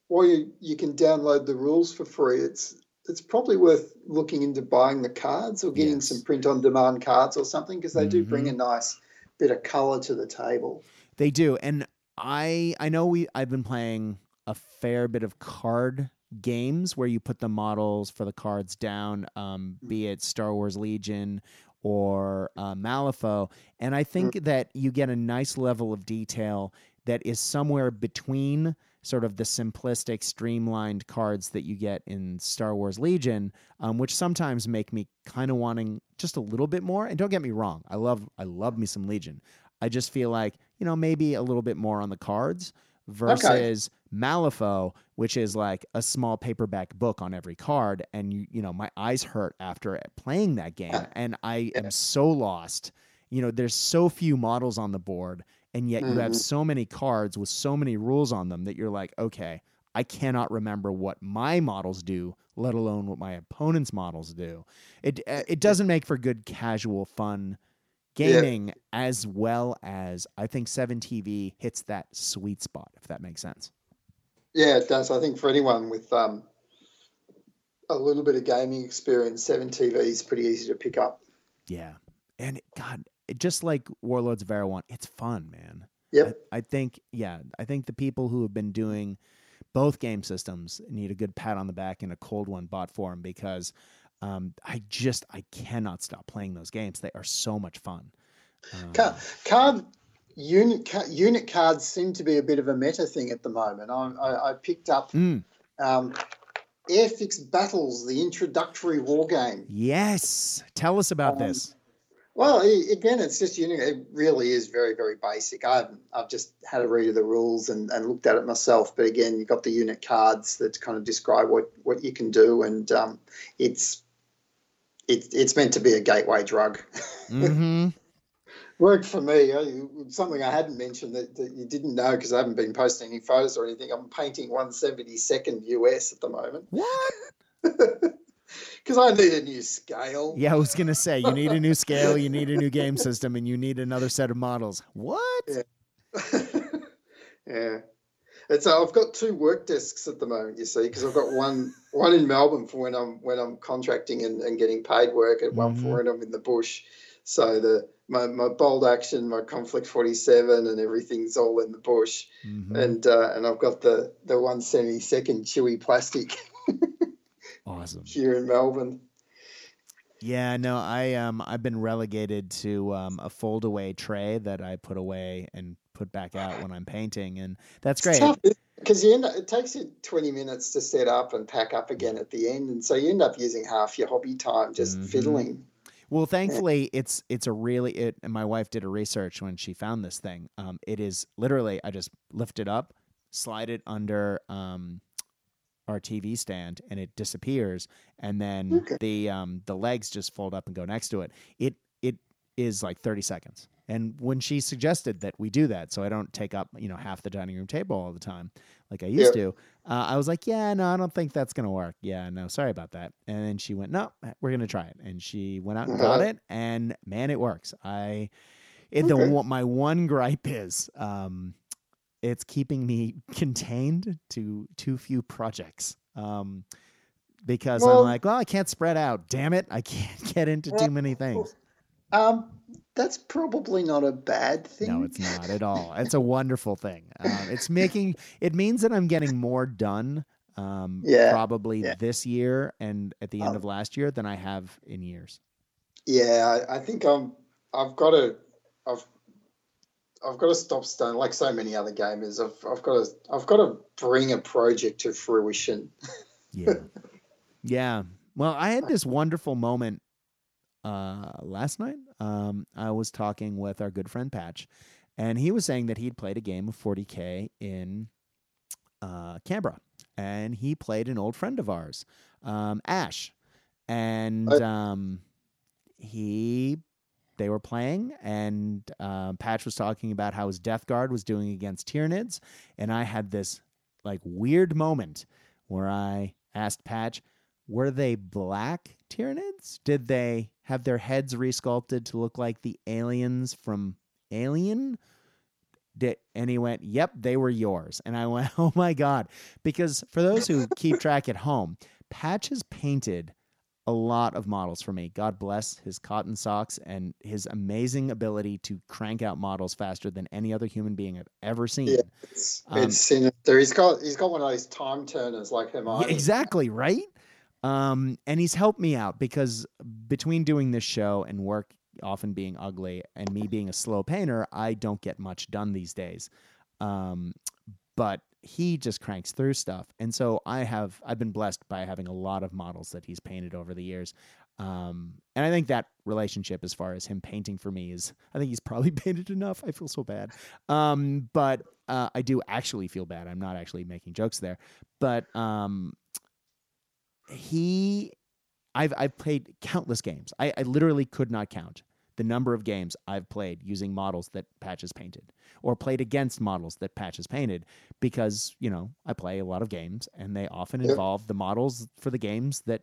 while you, you can download the rules for free, it's it's probably worth looking into buying the cards or getting Yes. some print on demand cards or something because they do Mhm. bring a nice bit of color to the table. They do, and I I know we I've been playing a fair bit of card games where you put the models for the cards down, um, be it Star Wars Legion or uh, Malifaux, and I think that you get a nice level of detail that is somewhere between sort of the simplistic, streamlined cards that you get in Star Wars Legion, um, which sometimes make me kind of wanting just a little bit more. And don't get me wrong, I love I love me some Legion. I just feel like you know maybe a little bit more on the cards versus Malifaux, which is like a small paperback book on every card, and you you know my eyes hurt after playing that game, and I am so lost. You know, there's so few models on the board, and yet you have Mhm. so many cards with so many rules on them that you're like, okay, I cannot remember what my models do, let alone what my opponent's models do. It uh, it doesn't make for good casual fun Yeah. gaming as well as I think 7 TV hits that sweet spot if that makes sense. Yeah, it does. I think for anyone with um, a little bit of gaming experience, Seven TV is pretty easy to pick up. Yeah. And god, just like Warlords of Erewhon, it's fun, man. Yep. I, I think yeah, I think the people who have been doing both game systems need a good pat on the back and a cold one bought for them because um, I just I cannot stop playing those games. They are so much fun. Um, Card, card unit unit cards seem to be a bit of a meta thing at the moment. I, I, I picked up mm, um, Airfix Battles, the introductory war game. yes, tell us about Um, this. Well, again, it's just unit. It really is very, very basic. I've I've just had a read of the rules and, and looked at it myself. But again, you've got the unit cards that kind of describe what, what you can do, and um, it's it's it's meant to be a gateway drug. hmm Worked for me. Something I hadn't mentioned that, that you didn't know because I haven't been posting any photos or anything. I'm painting 172nd US at the moment What? because I need a new scale. Yeah, I was gonna say you need a new scale, you need a new game system, and you need another set of models. What? Yeah. yeah. It's uh, I've got two work desks at the moment, you see, because I've got one one in Melbourne for when I'm when I'm contracting and, and getting paid work, and one Mhm. for when I'm in the bush. So the my, my Bolt Action, my Konflikt forty seven, and everything's all in the bush, Mhm. and uh, and I've got the the one seventy second chewy plastic Awesome. here in Melbourne. Yeah, no, I um I've been relegated to um a fold away tray that I put away and put back out when I'm painting, and that's great. because you end up, it takes you 20 minutes to set up and pack up again at the end and so you end up using half your hobby time just Mhm. fiddling Well, thankfully, it's it's a really it. And my wife did a research when she found this thing. Um, it is literally I just lift it up, slide it under um, our TV stand, and it disappears. And then Okay. the um, the legs just fold up and go next to it. It it is like thirty seconds. And when she suggested that we do that, so I don't take up you know half the dining room table all the time like I used to, uh, I was like, yeah, no, I don't think that's gonna work. Yeah, no, sorry about that. And then she went, no, we're gonna try it. And she went out and got Uh-huh. it, and man, it works. I, it, Okay. one- my one gripe is, um, it's keeping me contained to too few projects. Um, because I'm like, well, I can't spread out. Damn it, I can't get into too many things. um that's probably not a bad thing No, it's not at all. It's a wonderful thing. Um, it's making it means that I'm getting more done. Um, Yeah, probably yeah. this year and at the end Um, of last year than I have in years. yeah I, I think i'm I've got to, I've, I've got to stop stone like so many other gamers. I've, I've got to, I've got to bring a project to fruition. Yeah, yeah. Well, I had this wonderful moment uh, last night. Um, I was talking with our good friend Patch, and he was saying that he'd played a game of 40k in uh, Canberra, and he played an old friend of ours, um, Ash, and um, he they were playing, and uh, Patch was talking about how his Death Guard was doing against Tyranids, and I had this like weird moment where I asked Patch, were they black Tyranids? Did they have their heads resculpted to look like the aliens from Alien? Did, and he went, Yep, they were yours. And I went, Oh my God. Because for those who keep track at home, Patch has painted a lot of models for me. God bless his cotton socks and his amazing ability to crank out models faster than any other human being I've ever seen. Yeah, it's, um, it's sinister. He's got he's got one of those time turners like Hermione. Yeah, exactly right. Um, and he's helped me out because between doing this show and work often being ugly and me being a slow painter, I don't get much done these days. Um, but he just cranks through stuff. And so I have I've been blessed by having a lot of models that he's painted over the years. Um, and I think that relationship, as far as him painting for me, is I think he's probably painted enough. I feel so bad, um, but uh, I do actually feel bad. I'm not actually making jokes there, but um, he I've I've played countless games. I, I literally could not count the number of games I've played using models that Patches painted or played against models that Patches painted because, you know, I play a lot of games and they often yep. involve the models for the games that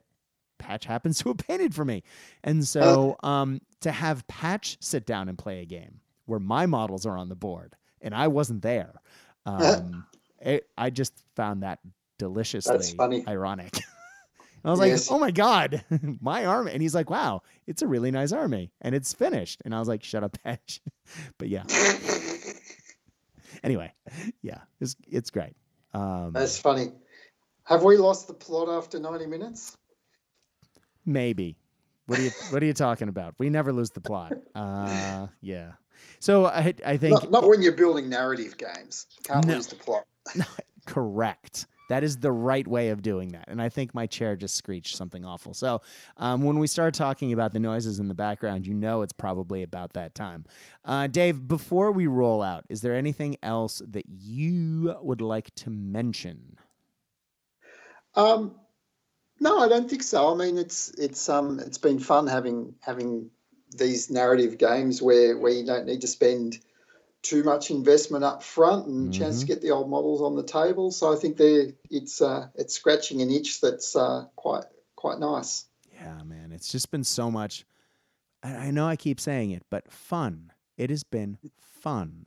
Patch happens to have painted for me. And so uh, um, to have Patch sit down and play a game where my models are on the board and I wasn't there, um, it, I just found that deliciously ironic. I was yes. like, oh my God, my army. And he's like, wow, it's a really nice army and it's finished. And I was like, shut up, Patch. but yeah. anyway, yeah, it's, it's great. Um, That's funny. Have we lost the plot after 90 minutes? Maybe. What are you What are you talking about? We never lose the plot. Uh, yeah. So I I think not, not when you're building narrative games. Can't no, lose the plot. correct. That is the right way of doing that. And I think my chair just screeched something awful. So um, when we start talking about the noises in the background, you know it's probably about that time. Uh, Dave, before we roll out, is there anything else that you would like to mention? Um, no, I don't think so. I mean, it's it's um it's been fun having having these narrative games where where you don't need to spend too much investment up front and mm-hmm. chance to get the old models on the table. So I think they it's uh, it's scratching an itch that's uh, quite quite nice. Yeah, man, it's just been so much. I know I keep saying it, but fun. It has been fun.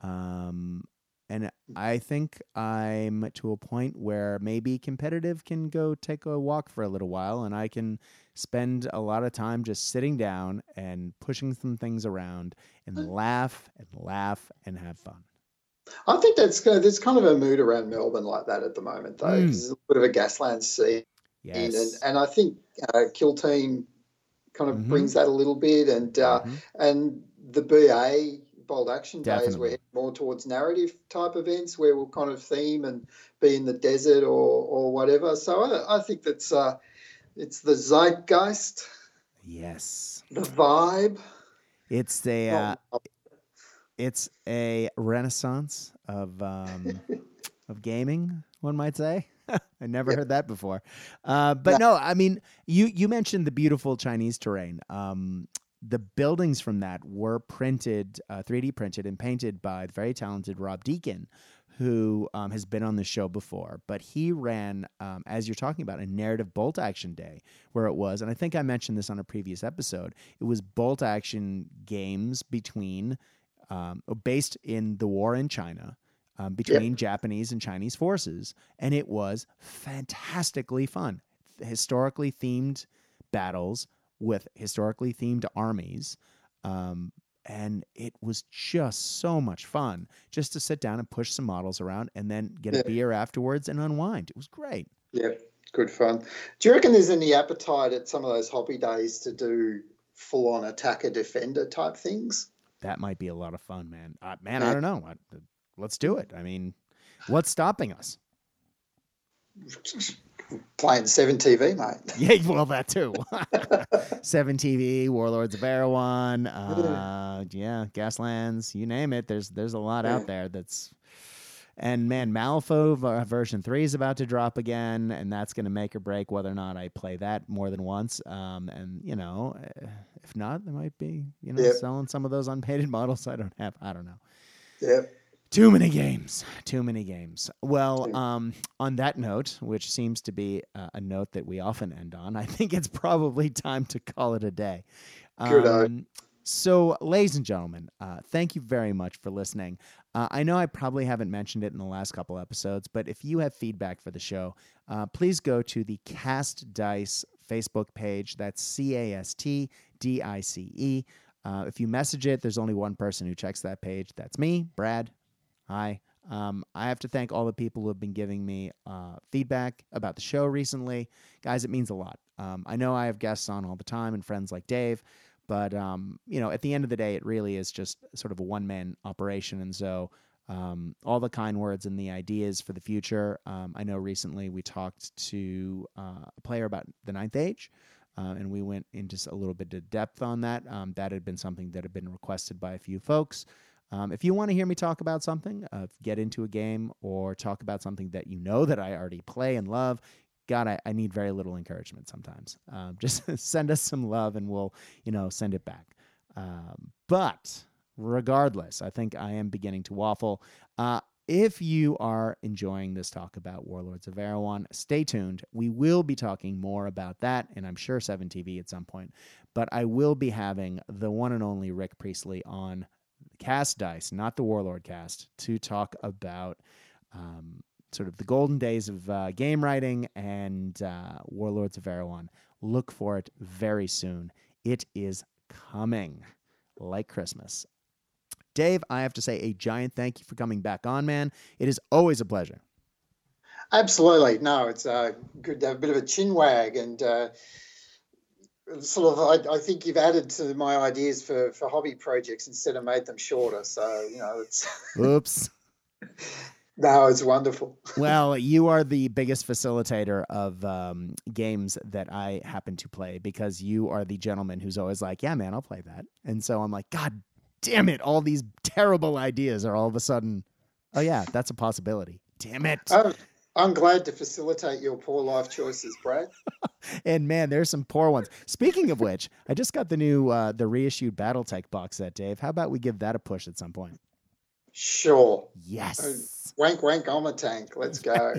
Um, and I think I'm to a point where maybe competitive can go take a walk for a little while, and I can spend a lot of time just sitting down and pushing some things around and laugh and laugh and have fun. I think that's good. There's kind of a mood around Melbourne like that at the moment, though. Mm. There's a bit of a Gaslands scene, yes. and, and I think uh, Kill Team kind of mm-hmm. brings that a little bit, and uh, mm-hmm. and the BA Bolt Action Definitely. days we're more towards narrative type events where we'll kind of theme and be in the desert or or whatever. So I, I think that's uh, it's the zeitgeist. Yes. The vibe. It's a uh, it's a renaissance of um, of gaming, one might say. I never yep. heard that before. Uh, but no. no, I mean, you you mentioned the beautiful Chinese terrain. Um, the buildings from that were printed, uh, 3D printed and painted by the very talented Rob Deacon, who um, has been on the show before. But he ran, um, as you're talking about, a narrative bolt action day where it was, and I think I mentioned this on a previous episode, it was bolt action games between, um, based in the war in China. Um, between Japanese and Chinese forces, and it was fantastically fun. Historically themed battles with historically themed armies. Um, and it was just so much fun just to sit down and push some models around and then get yeah. a beer afterwards and unwind. It was great. Yeah, good fun. Do you reckon there's any appetite at some of those hobby days to do full on attacker defender type things. That might be a lot of fun, man. Uh, man, yeah. I don't know. Let's do it. I mean, what's stopping us? Playing Seven TV, mate. Yeah, well, that too. Seven TV, Warlords of Erewhon, uh, yeah, Gaslands, you name it. There's there's a lot yeah. out there that's and man, Malifaux version three is about to drop again, and that's going to make or break whether or not I play that more than once. Um, and you know, eh, if not, there might be you know yep. selling some of those unpainted models I don't have. I don't know. Yep. Too many games. Too many games. Well, um, on that note, which seems to be uh, a note that we often end on, I think it's probably time to call it a day. Good um, so, ladies and gentlemen, uh, thank you very much for listening. Uh, I know I probably haven't mentioned it in the last couple episodes, but if you have feedback for the show, uh, please go to the Cast Dice Facebook page. That's C A S T D I C E. Uh, if you message it, there's only one person who checks that page. That's me, Brad. Hi. Um, I have to thank all the people who have been giving me uh, feedback about the show recently. Guys, it means a lot. Um, I know I have guests on all the time and friends like Dave. But um, you know, at the end of the day, it really is just sort of a one man operation, and so. Um, all the kind words and the ideas for the future. Um, I know recently we talked to uh, a player about the Ninth Age, uh, and we went into a little bit of depth on that. That had been something that had been requested by a few folks. Um, if you want to hear me talk about something, uh, get into a game, or talk about something that you know that I already play and love, God, I, I need very little encouragement sometimes. Um, just send us some love and we'll, you know, send it back. Um, but regardless, I think I am beginning to waffle. Uh, if you are enjoying this talk about Warlords of Erewhon, stay tuned. We will be talking more about that, and I'm sure 7TV at some point. But I will be having the one and only Rick Priestley on Cast Dice, not the Warlord cast, to talk about um, sort of the golden days of uh, game writing and uh, Warlords of Erewhon. Look for it very soon. It is coming like Christmas. Dave, I have to say a giant thank you for coming back on, man. It is always a pleasure. Absolutely. No, it's uh, good to have a bit of a chin wag and uh, sort of I, I, think you've added to my ideas for, for hobby projects instead of made them shorter. So, you know, it's Oops. No, it's wonderful. well, you are the biggest facilitator of um, games that I happen to play because you are the gentleman who's always like, "Yeah, man, I'll play that." And so I'm like, "God damn it! All these terrible ideas are all of a sudden, oh yeah, that's a possibility. Damn it!" I'm, I'm glad to facilitate your poor life choices, Brad. and man, there's some poor ones. Speaking of which, I just got the new uh, the reissued BattleTech box set, Dave. How about we give that a push at some point? Sure. Yes. Uh, wank, wank, I'm a tank. Let's go.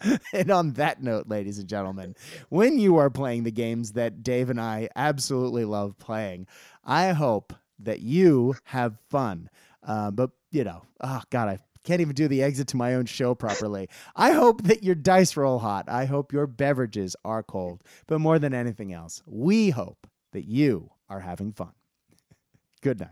and on that note, ladies and gentlemen, when you are playing the games that Dave and I absolutely love playing, I hope that you have fun. Uh, but, you know, oh, God, I can't even do the exit to my own show properly. I hope that your dice roll hot. I hope your beverages are cold. But more than anything else, we hope that you are having fun. Good night.